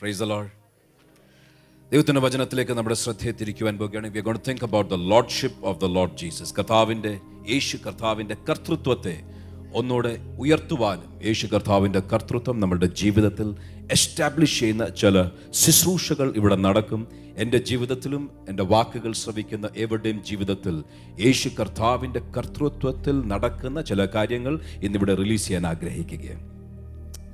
Price ദൈവത്തിന്റെ വചനത്തിലേക്ക് നമ്മുടെ ശ്രദ്ധയെ തിരിക്കുവാൻ പോകുകയാണെങ്കിൽ we gon think about the lordship of the lord Jesus കർത്താവിന്റെ യേശു കർത്താവിന്റെ കർത്തൃത്വത്തെ ഒന്നുകൂടെ ഉയർത്തുവാനും യേശു കർത്താവിന്റെ കർത്തൃത്വം നമ്മുടെ ജീവിതത്തിൽ എസ്റ്റാബ്ലിഷ് ചെയ്യുന്ന ചില ശുശ്രൂഷകൾ ഇവിടെ നടക്കും. എന്റെ ജീവിതത്തിലും എന്റെ വാക്കുകൾ ശ്രവിക്കുന്ന എവിടെയും ജീവിതത്തിൽ യേശു കർത്താവിന്റെ കർത്തൃത്വത്തിൽ നടക്കുന്ന ചില കാര്യങ്ങൾ ഇന്നിവിടെ റിലീസ് ചെയ്യാൻ ആഗ്രഹിക്കുകയാണ്.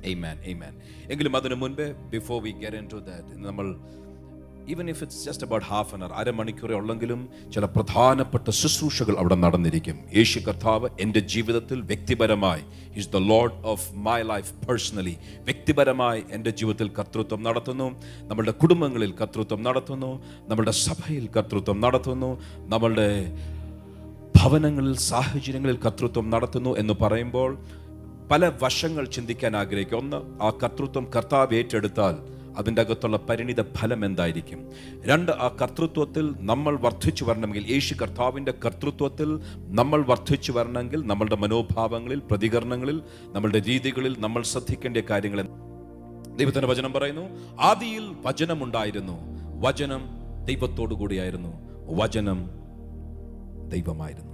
Amen, amen. എങ്കിലും അതിനു മുൻപേ before we get into that നമ്മൾ even if it's just about half an hour അരമണിക്കൂറേ ഉള്ളെങ്കിലും ചില പ്രധാനപ്പെട്ട ശുശ്രൂഷകൾ അവിടെ നടന്നിരിക്കും. യേശു കർത്താവ് എന്റെ ജീവിതത്തിൽ വ്യക്തിപരമായി is the lord of my life personally വ്യക്തിപരമായി എന്റെ ജീവിതത്തിൽ കർത്തൃത്വം നടത്തുന്നു. നമ്മളുടെ കുടുംബങ്ങളിൽ കർത്തൃത്വം നടത്തുന്നു. നമ്മളുടെ സഭയിൽ കർത്തൃത്വം നടത്തുന്നു. നമ്മളുടെ ഭവനങ്ങളിൽ സാഹചര്യങ്ങളിൽ കർത്തൃത്വം നടത്തുന്നു എന്ന് പറയുമ്പോൾ പല വശങ്ങൾ ചിന്തിക്കാൻ ആഗ്രഹിക്കും ഒന്ന് ആ കർത്തൃത്വം കർത്താവ് ഏറ്റെടുത്താൽ അതിന്റെ അകത്തുള്ള പരിണിത ഫലം എന്തായിരിക്കും? രണ്ട് ആ കർത്തൃത്വത്തിൽ നമ്മൾ വർദ്ധിച്ചു വരണമെങ്കിൽ യേശു കർത്താവിന്റെ കർത്തൃത്വത്തിൽ നമ്മൾ വർദ്ധിച്ചു വരണമെങ്കിൽ നമ്മളുടെ മനോഭാവങ്ങളിൽ പ്രതികരണങ്ങളിൽ നമ്മളുടെ രീതികളിൽ നമ്മൾ ശ്രദ്ധിക്കേണ്ട കാര്യങ്ങൾ ദൈവത്തിന്റെ വചനം പറയുന്നു ആദിയിൽ വചനമുണ്ടായിരുന്നു. വചനം ദൈവത്തോടു കൂടിയായിരുന്നു വചനം ദൈവമായിരുന്നു.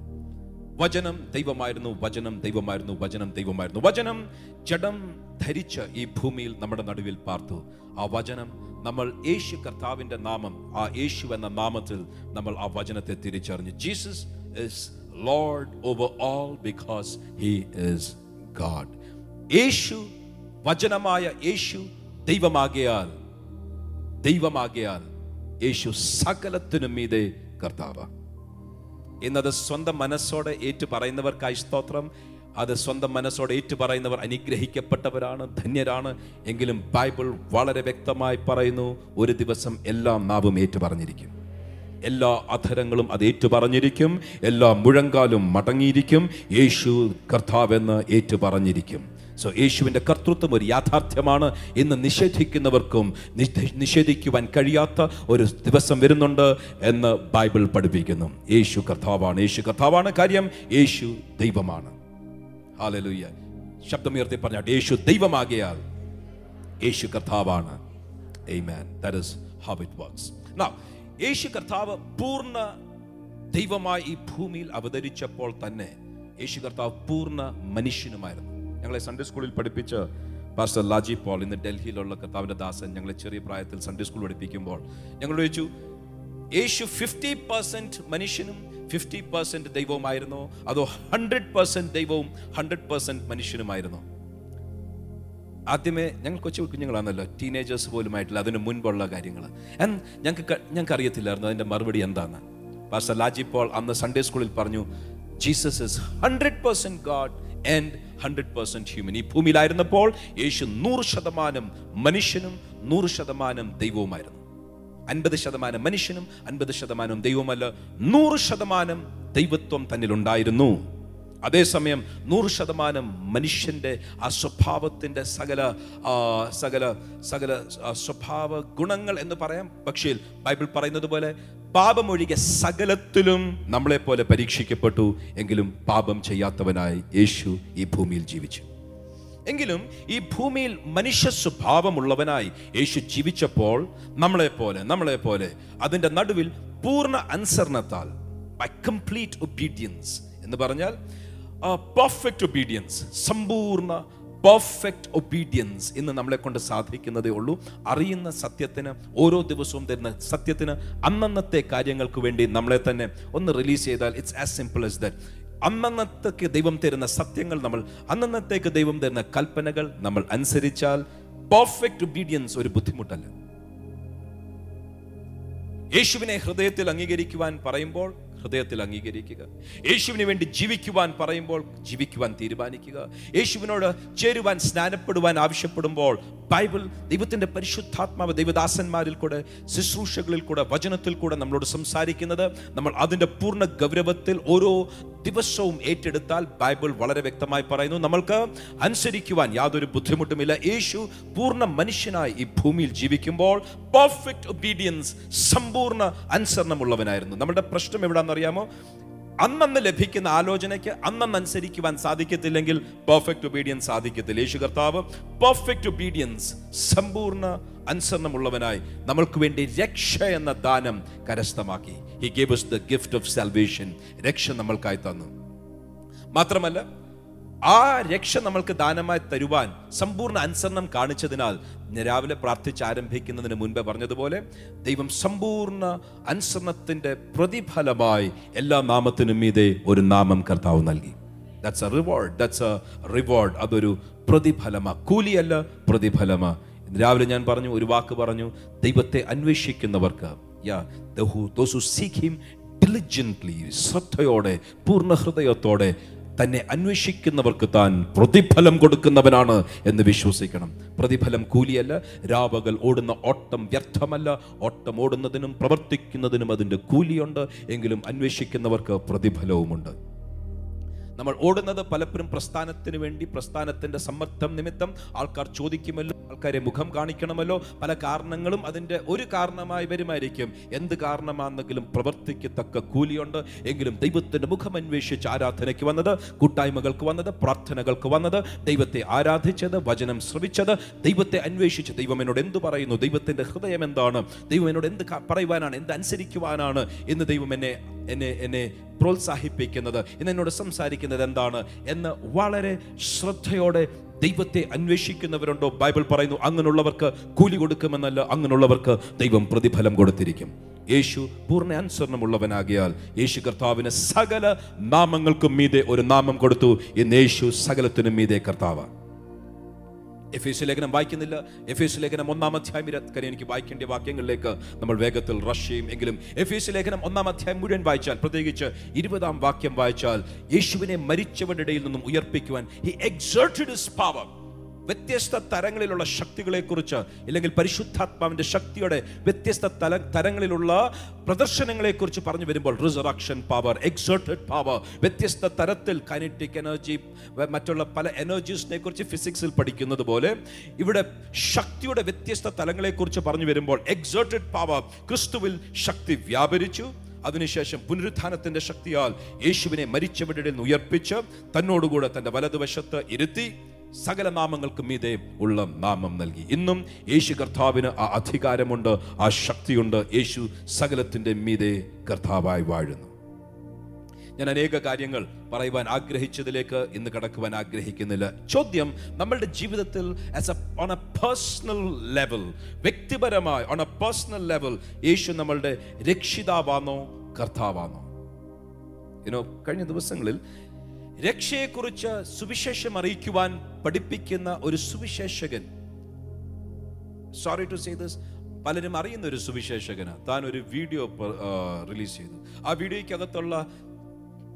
വചനം ദൈവമായിരുന്നു വചനം ദൈവമായിരുന്നു വചനം ദൈവമായിരുന്നു. വചനം ജഡം ധരിച്ച് ഈ ഭൂമിയിൽ നമ്മുടെ നടുവിൽ പാർത്തു. ആ വചനം നമ്മൾ യേശു കർത്താവിന്റെ നാമം ആ യേശു എന്ന നാമത്തിൽ നമ്മൾ ആ വചനത്തെ തിരിച്ചറിഞ്ഞു. Jesus is lord over all because he is God. യേശു വചനമായ യേശു ദൈവമാകിയാൽ ദൈവമാകിയാൽ യേശു സകലത്തിനും മീതെ കർത്താവ് ഇന്നത് സ്വന്തം മനസ്സോടെ ഏറ്റു പറയുന്നവർക്കായി സ്തോത്രം. അത് സ്വന്തം മനസ്സോടെ ഏറ്റു പറയുന്നവർ അനുഗ്രഹിക്കപ്പെട്ടവരാണ് ധന്യരാണ്. എങ്കിലും ബൈബിൾ വളരെ വ്യക്തമായി പറയുന്നു ഒരു ദിവസം എല്ലാം നാവും ഏറ്റു പറഞ്ഞിരിക്കും. എല്ലാ അധരങ്ങളും അത് ഏറ്റു പറഞ്ഞിരിക്കും. എല്ലാ മുഴങ്കാലും മടങ്ങിയിരിക്കും. യേശു കർത്താവെന്ന് ഏറ്റു പറഞ്ഞിരിക്കും. സോ യേശുവിന്റെ കർത്തൃത്വം ഒരു യാഥാർത്ഥ്യമാണ് ഇന്ന് നിഷേധിക്കുന്നവർക്കും നിഷേ- നിഷേധിക്കുവാൻ കഴിയാത്ത ഒരു ദിവസം വരുന്നുണ്ട് എന്ന് ബൈബിൾ പഠിപ്പിക്കുന്നു. യേശു കർത്താവാണ്. യേശു കർത്താവാണ് കാര്യം. യേശു ദൈവമാണ്. ഹാലലുയ്യ ശബ്ദമുയർത്തി പറഞ്ഞാൽ യേശു ദൈവമാകിയാൽ യേശു കർത്താവാണ്. യേശു കർത്താവ് പൂർണ ദൈവമായി ഈ ഭൂമിയിൽ അവതരിച്ചപ്പോൾ തന്നെ യേശു കർത്താവ് പൂർണ മനുഷ്യനുമായിരുന്നു. ഞങ്ങളെ സൺഡേ സ്കൂളിൽ പഠിപ്പിച്ച പാസ്റ്റർ ലാജി പോൾ ഇന്ന് ഡൽഹിയിലുള്ള കർത്താവിന്റെ ദാസൻ ഞങ്ങളെ ചെറിയ പ്രായത്തിൽ സൺഡേ സ്കൂൾ പഠിപ്പിക്കുമ്പോൾ ഞങ്ങൾ ചോദിച്ചു യേശു ഫിഫ്റ്റി പെർസെന്റ് മനുഷ്യനും ഫിഫ്റ്റി പെർസെന്റ് ദൈവവുമായിരുന്നോ? അതോ ഹൺഡ്രഡ് പെർസെന്റ് ദൈവവും ഹൺഡ്രഡ് പെർസെന്റ് മനുഷ്യനുമായിരുന്നോ? ആദ്യമേ ഞങ്ങൾ കൊച്ചു കുഞ്ഞുങ്ങളാണല്ലോ ടീനേജേഴ്സ് പോലുമായിട്ടില്ല അതിന് മുൻപുള്ള കാര്യങ്ങൾ. ഞങ്ങൾക്ക് ഞങ്ങൾക്ക് അറിയത്തില്ലായിരുന്നു അതിന്റെ മറുപടി എന്താണ് പാസ്റ്റർ ലാജി പോൾ അന്ന് സൺഡേ സ്കൂളിൽ പറഞ്ഞു Jesus is hundred percent God and hundred percent human ഈ ഭൂമിയിലായിരുന്നപ്പോൾ യേശു നൂറ് ശതമാനം മനുഷ്യനും നൂറ് ശതമാനം ദൈവവുമായിരുന്നു. അൻപത് ശതമാനം മനുഷ്യനും അൻപത് ശതമാനം ദൈവമല്ല നൂറ് ശതമാനം ദൈവത്വം തന്നിലുണ്ടായിരുന്നു. അതേസമയം നൂറ് ശതമാനം മനുഷ്യന്റെ ആ സ്വഭാവത്തിന്റെ സകല സകല സകല സ്വഭാവ ഗുണങ്ങൾ എന്ന് പറയാം. പക്ഷേ ബൈബിൾ പറയുന്നത് പോലെ പാപമൊഴികെ സകലത്തിലും നമ്മളെ പോലെ പരീക്ഷിക്കപ്പെട്ടു എങ്കിലും പാപം ചെയ്യാത്തവനായി യേശു ഈ ഭൂമിയിൽ ജീവിച്ചു. എങ്കിലും ഈ ഭൂമിയിൽ മനുഷ്യ സ്വഭാവമുള്ളവനായി യേശു ജീവിച്ചപ്പോൾ നമ്മളെ പോലെ നമ്മളെ പോലെ അതിന്റെ നടുവിൽ പൂർണ അനുസരണത്താൽ ബൈ കംപ്ലീറ്റ് ഒബീഡിയൻസ് എന്ന് പറഞ്ഞാൽ പെർഫെക്റ്റ് ഒബീഡിയൻസ് സമ്പൂർണ പെർഫെക്റ്റ് ഒബീഡിയൻസ് ഇന്ന് നമ്മളെ കൊണ്ട് സാധിക്കുന്നതേ ഉള്ളൂ. അറിയുന്ന സത്യത്തിന് ഓരോ ദിവസവും തരുന്ന സത്യത്തിന് അന്നന്നത്തെ കാര്യങ്ങൾക്ക് വേണ്ടി നമ്മളെ തന്നെ ഒന്ന് റിലീസ് ചെയ്താൽ it's as simple as that. അന്നന്നത്തേക്ക് ദൈവം തരുന്ന സത്യങ്ങൾ നമ്മൾ അന്നന്നത്തേക്ക് ദൈവം തരുന്ന കൽപ്പനകൾ നമ്മൾ അനുസരിച്ചാൽ പെർഫെക്റ്റ് ഒബീഡിയൻസ് ഒരു ബുദ്ധിമുട്ടല്ല. യേശുവിനെ ഹൃദയത്തിൽ അംഗീകരിക്കുവാൻ പറയുമ്പോൾ ഹൃദയത്തിൽ അംഗീകരിക്കുക. യേശുവിന് വേണ്ടി ജീവിക്കുവാൻ പറയുമ്പോൾ ജീവിക്കുവാൻ തീരുമാനിക്കുക. യേശുവിനോട് ചേരുവാൻ സ്നാനപ്പെടുവാൻ ആവശ്യപ്പെടുമ്പോൾ ബൈബിൾ ദൈവത്തിന്റെ പരിശുദ്ധാത്മാവ് ദൈവദാസന്മാരിൽ കൂടെ ശുശ്രൂഷകളിൽ കൂടെ വചനത്തിൽ കൂടെ നമ്മളോട് സംസാരിക്കുന്നത്. നമ്മൾ അതിന്റെ പൂർണ ഗൗരവത്തിൽ ഓരോ ദിവസവും ഏറ്റെടുത്താൽ ബൈബിൾ വളരെ വ്യക്തമായി പറയുന്നു. നമ്മൾക്ക് അനുസരിക്കുവാൻ യാതൊരു ബുദ്ധിമുട്ടുമില്ല. യേശു പൂർണ മനുഷ്യനായി ഈ ഭൂമിയിൽ ജീവിക്കുമ്പോൾ പെർഫെക്റ്റ് ഒബീഡിയൻസ് സമ്പൂർണ അനുസരണമുള്ളവനായിരുന്നു. നമ്മുടെ പ്രശ്നം എവിടാണെന്നറിയാമോ? അന്നന്ന് ലഭിക്കുന്ന ആലോചനയ്ക്ക് അന്നന്ന് അനുസരിക്കുവാൻ സാധിക്കത്തില്ലെങ്കിൽ പെർഫെക്റ്റ് ഒബീഡിയൻസ് സാധിക്കത്തില്ല. യേശു കർത്താവ് പെർഫെക്റ്റ് ഒബീഡിയൻസ് സമ്പൂർണ അനുസരണമുള്ളവനായി നമ്മൾക്ക് വേണ്ടി രക്ഷ എന്ന ദാനം കരസ്ഥമാക്കി. He gave us the gift of salvation രക്ഷ നമ്മൾക്കായി തന്നു. മാത്രമല്ല ആ രക്ഷ നമ്മൾക്ക് ദാനമായി തരുവാൻ സമ്പൂർണ അനുസരണം കാണിച്ചതിനാൽ രാവിലെ പ്രാർത്ഥിച്ച് ആരംഭിക്കുന്നതിന് മുൻപേ പറഞ്ഞതുപോലെ ദൈവം സമ്പൂർണ അനുസരണത്തിന്റെ പ്രതിഫലമായി എല്ലാ നാമത്തിനും മീതെ ഒരു നാമം കർത്താവ് നൽകി. That's a reward that's a reward അതൊരു പ്രതിഫലമാ കൂലിയല്ല പ്രതിഫലമാ. ഇന്ന് രാവിലെ ഞാൻ പറഞ്ഞു ഒരു വാക്ക് പറഞ്ഞു ദൈവത്തെ അന്വേഷിക്കുന്നവർക്ക് yeah those who seek him diligently ശ്രദ്ധയോടെ പൂർണ ഹൃദയത്തോടെ തന്നെ അന്വേഷിക്കുന്നവർക്ക് താൻ പ്രതിഫലം കൊടുക്കുന്നവനാണ് എന്ന് വിശ്വസിക്കണം. പ്രതിഫലം കൂലിയല്ല രാവകൾ ഓടുന്ന ഓട്ടം വ്യർത്ഥമല്ല. ഓട്ടം ഓടുന്നതിനും പ്രവർത്തിക്കുന്നതിനും അതിന്റെ കൂലിയുണ്ട്. എങ്കിലും അന്വേഷിക്കുന്നവർക്ക് പ്രതിഫലവുമുണ്ട്. നമ്മൾ ഓടുന്നത് പലപ്പോഴും പ്രസ്ഥാനത്തിന് വേണ്ടി പ്രസ്ഥാനത്തിന്റെ സമ്മർദ്ദം നിമിത്തം ആൾക്കാർ ചോദിക്കുമല്ലോ ആൾക്കാരെ മുഖം കാണിക്കണമല്ലോ. പല കാരണങ്ങളും അതിന്റെ ഒരു കാരണമായി വരുമായിരിക്കും. എന്ത് കാരണമാണെന്നെങ്കിലും പ്രവർത്തിക്കത്തക്ക കൂലിയുണ്ട്. എങ്കിലും ദൈവത്തിന്റെ മുഖം അന്വേഷിച്ച് ആരാധനയ്ക്ക് വന്നത് കൂട്ടായ്മകൾക്ക് വന്നത് പ്രാർത്ഥനകൾക്ക് വന്നത് ദൈവത്തെ ആരാധിച്ചത് വചനം ശ്രവിച്ചത് ദൈവത്തെ അന്വേഷിച്ച് ദൈവം എന്നോട് എന്ത് പറയുന്നു ദൈവത്തിന്റെ ഹൃദയം എന്താണ് ദൈവം എന്നോട് എന്ത് പറയുവാനാണ് എന്ത് അനുസരിക്കുവാനാണ് എന്ന് ദൈവം എന്നെ എന്നെ എന്നെ പ്രോത്സാഹിപ്പിക്കുന്നത് ഇന്ന് എന്നോട് സംസാരിക്കുന്നത് എന്താണ്? എന്ന് വളരെ ശ്രദ്ധയോടെ ദൈവത്തെ അന്വേഷിക്കുന്നവരുണ്ടോ? ബൈബിൾ പറയുന്നു അങ്ങനെയുള്ളവർക്ക് കൂലി കൊടുക്കുമെന്നല്ല അങ്ങനെയുള്ളവർക്ക് ദൈവം പ്രതിഫലം കൊടുത്തിരിക്കും. യേശു പൂർണ അനുസരണമുള്ളവനാകിയാൽ യേശു കർത്താവിന് സകല നാമങ്ങൾക്കും മീതെ ഒരു നാമം കൊടുത്തു. ഇന്ന് യേശു സകലത്തിനും മീതെ കർത്താവ് എഫ് എസ് ലേഖനം വായിക്കുന്നില്ല. എഫ് എസ് ലേഖനം ഒന്നാം അധ്യായം ഇരക്കരെ എനിക്ക് വായിക്കേണ്ട വാക്യങ്ങളിലേക്ക് നമ്മൾ വേഗത്തിൽ റഷ് ചെയ്യും. എങ്കിലും എഫ് എസ് ലേഖനം ഒന്നാം അധ്യായം മുഴുവൻ വായിച്ചാൽ പ്രത്യേകിച്ച് ഇരുപതാം വാക്യം വായിച്ചാൽ യേശുവിനെ മരിച്ചവരുടെ ഇടയിൽ നിന്നും ഉയർപ്പിക്കുവാൻ ഹി എക്സേർട്ടഡ് ഹിസ് പവർ വ്യത്യസ്ത തരങ്ങളിലുള്ള ശക്തികളെക്കുറിച്ച് ഇല്ലെങ്കിൽ പരിശുദ്ധാത്മാവിന്റെ ശക്തിയുടെ വ്യത്യസ്ത തല തരങ്ങളിലുള്ള പ്രദർശനങ്ങളെക്കുറിച്ച് പറഞ്ഞു വരുമ്പോൾ റിസറക്ഷൻ പവർ എക്സോട്ടഡ് പവർ വ്യത്യസ്ത തരത്തിൽ കൈനറ്റിക് എനർജി മറ്റുള്ള പല എനർജീസിനെ കുറിച്ച് ഫിസിക്സിൽ പഠിക്കുന്നത് പോലെ ഇവിടെ ശക്തിയുടെ വ്യത്യസ്ത തലങ്ങളെക്കുറിച്ച് പറഞ്ഞു വരുമ്പോൾ എക്സോട്ടഡ് പവർ ക്രിസ്തുവിൽ ശക്തി വ്യാപരിച്ചു. അതിനുശേഷം പുനരുത്ഥാനത്തിന്റെ ശക്തിയാൽ യേശുവിനെ മരിച്ചവരുടെ ഉയർപ്പിച്ച് തന്നോടുകൂടെ തന്റെ വലതുവശത്ത് ഇരുത്തി. സകല നാമങ്ങൾക്കും മീതെ ഉള്ള നാമം നൽകി. ഇന്നും യേശു കർത്താവിന് ആ അധികാരമുണ്ട് ആ ശക്തിയുണ്ട്. യേശു സകലത്തിന്റെ മീതെ കർത്താവായി വാഴുന്നു. ഞാൻ അനേക കാര്യങ്ങൾ പറയുവാൻ ആഗ്രഹിച്ചതിലേക്ക് ഇന്ന് കടക്കുവാൻ ആഗ്രഹിക്കുന്നില്ല. ചോദ്യം നമ്മളുടെ ജീവിതത്തിൽ as a on a personal level വ്യക്തിപരമായി ഓൺ എ പേഴ്സണൽ ലെവൽ യേശു നമ്മളുടെ രക്ഷിതാവാണോ കർത്താവാണോ? ഇനോ കഴിഞ്ഞ ദിവസങ്ങളിൽ രക്ഷയെക്കുറിച്ച് സുവിശേഷം അറിയിക്കുവാൻ പഠിപ്പിക്കുന്ന ഒരു Suviseshakan. Sorry to say this പലരും അറിയുന്ന ഒരു സുവിശേഷകന്. താൻ ഒരു വീഡിയോ റിലീസ് ചെയ്തു ആ വീഡിയോയ്ക്കകത്തുള്ള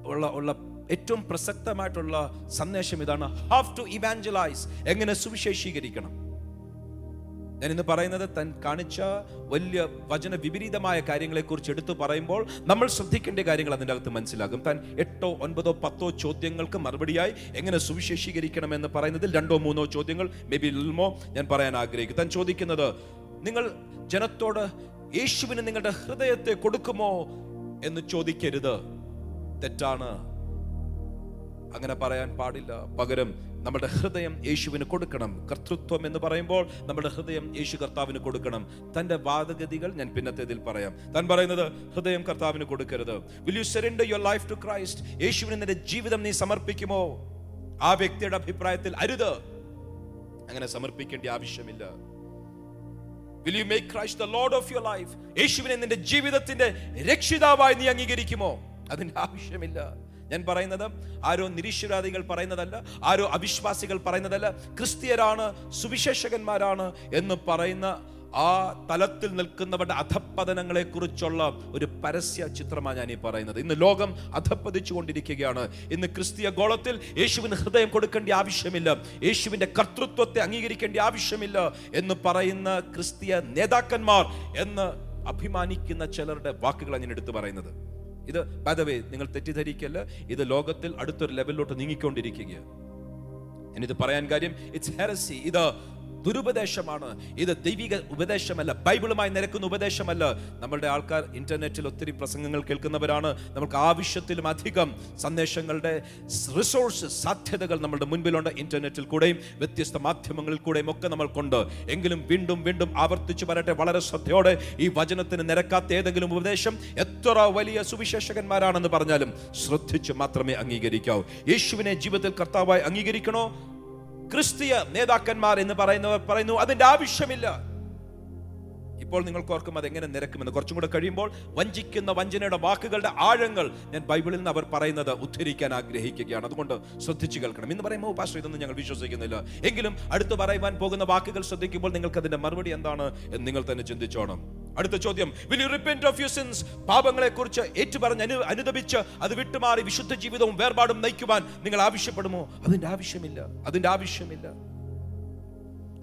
ഉള്ള ഉള്ള ഏറ്റവും പ്രസക്തമായിട്ടുള്ള സന്ദേശം ഇതാണ്. ഹാവ് ടു ഇവാഞ്ചലൈസ് എങ്ങനെ സുവിശേഷീകരിക്കണം. ഞാൻ ഇന്ന് പറയുന്നത് തൻ കാണിച്ച വലിയ വചന വിപരീതമായ കാര്യങ്ങളെക്കുറിച്ച് എടുത്തു പറയുമ്പോൾ നമ്മൾ ശ്രദ്ധിക്കേണ്ട കാര്യങ്ങൾ അതിന്റെ അകത്ത് മനസ്സിലാകും. താൻ എട്ടോ ഒൻപതോ പത്തോ ചോദ്യങ്ങൾക്ക് മറുപടിയായി എങ്ങനെ സുവിശേഷീകരിക്കണമെന്ന് പറയുന്നതിൽ രണ്ടോ മൂന്നോ ചോദ്യങ്ങൾ മേ ബി ലിൽമോ ഞാൻ പറയാൻ ആഗ്രഹിക്കും താൻ ചോദിക്കുന്നത് നിങ്ങൾ ജനത്തോട് യേശുവിന് നിങ്ങളുടെ ഹൃദയത്തെ കൊടുക്കുമോ? എന്ന് ചോദിക്കരുത്. തെറ്റാണ്. അങ്ങനെ പറയാൻ പാടില്ല. പകരം നമ്മുടെ ഹൃദയം യേശുവിന് കൊടുക്കണം. കർത്തൃത്വം എന്ന് പറയുമ്പോൾ നമ്മുടെ ഹൃദയം യേശു കർത്താവിന് കൊടുക്കണം. തന്റെ വാദഗതികൾ ഞാൻ പിന്നത്തേതിൽ പറയാം. താൻ പറയുന്നത് ഹൃദയം കർത്താവിന് കൊടുക്കരുത്. Will you surrender your life to Christ യേശുവിന് നിന്റെ ജീവിതം നീ സമർപ്പിക്കുമോ? ആ വ്യക്തിയുടെ അഭിപ്രായത്തിൽ അരുത്. അങ്ങനെ സമർപ്പിക്കേണ്ട ആവശ്യമില്ല. Will you make Christ the lord of your life യേശുവിനെ നിന്റെ ജീവിതത്തിന്റെ രക്ഷിതാവായി നീ അംഗീകരിക്കുമോ? അതിന്റെ ആവശ്യമില്ല. ഞാൻ പറയുന്നത് ആരോ നിരീശ്വരാദികൾ പറയുന്നതല്ല ആരോ അവിശ്വാസികൾ പറയുന്നതല്ല ക്രിസ്തീയരാണ് സുവിശേഷകന്മാരാണ് എന്ന് പറയുന്ന ആ തലത്തിൽ നിൽക്കുന്നവരുടെ അധപ്പതനങ്ങളെ കുറിച്ചുള്ള ഒരു പരസ്യ ചിത്രമാണ് ഞാൻ ഈ പറയുന്നത്. ഇന്ന് ലോകം അധപ്പതിച്ചു കൊണ്ടിരിക്കുകയാണ് ഇന്ന് ക്രിസ്തീയ ഗോളത്തിൽ യേശുവിന് ഹൃദയം കൊടുക്കേണ്ട ആവശ്യമില്ല. യേശുവിന്റെ കർത്തൃത്വത്തെ അംഗീകരിക്കേണ്ട ആവശ്യമില്ല എന്ന് പറയുന്ന ക്രിസ്തീയ നേതാക്കന്മാർ എന്ന് അഭിമാനിക്കുന്ന ചിലരുടെ വാക്കുകളാണ് ഞാൻ എടുത്തു പറയുന്നത്. ഇത് പദവേ നിങ്ങൾ തെറ്റിദ്ധരിക്കല്ല. ഇത് ലോകത്തിൽ അടുത്തൊരു ലെവലിലോട്ട് നീങ്ങിക്കൊണ്ടിരിക്കുകയാണ്. ഇത് പറയാൻ കാര്യം ഇറ്റ്സ് ഹെറസി ഇത് ദുരുപദേശമാണ്. ഇത് ദൈവിക ഉപദേശമല്ല. ബൈബിളുമായി നിരക്കുന്ന ഉപദേശമല്ല. നമ്മളുടെ ആൾക്കാർ ഇന്റർനെറ്റിൽ ഒത്തിരി പ്രസംഗങ്ങൾ കേൾക്കുന്നവരാണ്. നമുക്ക് ആവശ്യത്തിലും അധികം സന്ദേശങ്ങളുടെ റിസോഴ്സ് സാധ്യതകൾ നമ്മുടെ മുൻപിലുണ്ട്. ഇന്റർനെറ്റിൽ കൂടെയും വ്യത്യസ്ത മാധ്യമങ്ങളിൽ കൂടെയും ഒക്കെ നമ്മൾക്കുണ്ട്. എങ്കിലും വീണ്ടും വീണ്ടും ആവർത്തിച്ചു വരട്ടെ വളരെ ശ്രദ്ധയോടെ ഈ വചനത്തിന് നിരക്കാത്ത ഏതെങ്കിലും ഉപദേശം എത്ര വലിയ സുവിശേഷകന്മാരാണെന്ന് പറഞ്ഞാലും ശ്രദ്ധിച്ച് മാത്രമേ അംഗീകരിക്കാവൂ. യേശുവിനെ ജീവിതത്തിൽ കർത്താവായി അംഗീകരിക്കണോ? ക്രിസ്തീയ നേതാക്കന്മാർ എന്ന് പറയുന്നവർ പറയുന്നു അതിന്റെ ആവശ്യമില്ല. ഇപ്പോൾ നിങ്ങൾക്ക് ഓർക്കും അത് എങ്ങനെ നിരക്കുമെന്ന്. കുറച്ചും കൂടെ കഴിയുമ്പോൾ വഞ്ചിക്കുന്ന വഞ്ചനയുടെ വാക്കുകളുടെ ആഴങ്ങൾ ഞാൻ ബൈബിളിൽ നിന്ന് അവർ പറയുന്നത് ഉദ്ധരിക്കാൻ ആഗ്രഹിക്കുകയാണ്. അതുകൊണ്ട് ശ്രദ്ധിച്ചു കേൾക്കണം. ഇന്ന് പറയുമ്പോൾ പാസ്റ്റർ ഇതൊന്നും ഞങ്ങൾ വിശ്വസിക്കുന്നില്ല. എങ്കിലും അടുത്ത് പറയുവാൻ പോകുന്ന വാക്കുകൾ ശ്രദ്ധിക്കുമ്പോൾ നിങ്ങൾക്ക് അതിന്റെ മറുപടി എന്താണ് എന്ന് നിങ്ങൾ തന്നെ ചിന്തിച്ചോണം. അടുത്ത ചോദ്യം. Will you repent of you sins പാപങ്ങളെക്കുറിച്ച് ഏറ്റുപറഞ്ഞ് അനു അനുദപിച്ച് അത് വിട്ടുമാറി വിശുദ്ധ ജീവിതവും വേർപാടും നയിക്കുവാൻ നിങ്ങൾ ആവശ്യപ്പെടുമോ? അതിന്റെ ആവശ്യമില്ല. അതിന്റെ ആവശ്യമില്ല.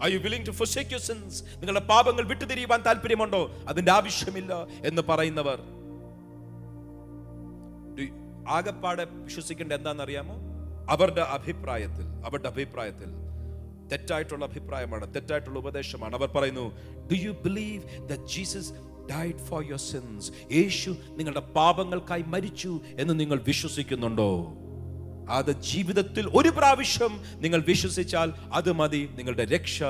I you willing to forsake you sins നിങ്ങളുടെ പാപങ്ങൾ വിട്ടുതിരിയുവാൻ താല്പര്യമുണ്ടോ? അതിന്റെ ആവശ്യമില്ല എന്ന് പറയുന്നവർ. ആകപ്പാടെ വിശ്വസിക്കേണ്ട എന്താണെന്നറിയാമോ? അവരുടെ അഭിപ്രായത്തിൽ അവരുടെ അഭിപ്രായത്തിൽ തെറ്റായിട്ടുള്ള അഭിപ്രായമാണ് തെറ്റായിട്ടുള്ള ഉപദേശമാണ്. അവർ പറയുന്നു do you believe the Jesus died for your sins യേശു നിങ്ങളുടെ പാപങ്ങൾക്കായി മരിച്ചു എന്ന് നിങ്ങൾ വിശ്വസിക്കുന്നുണ്ടോ? അത് ജീവിതത്തിൽ ഒരു പ്രാവശ്യം നിങ്ങൾ വിശ്വസിച്ചാൽ അത് മതി നിങ്ങളുടെ രക്ഷ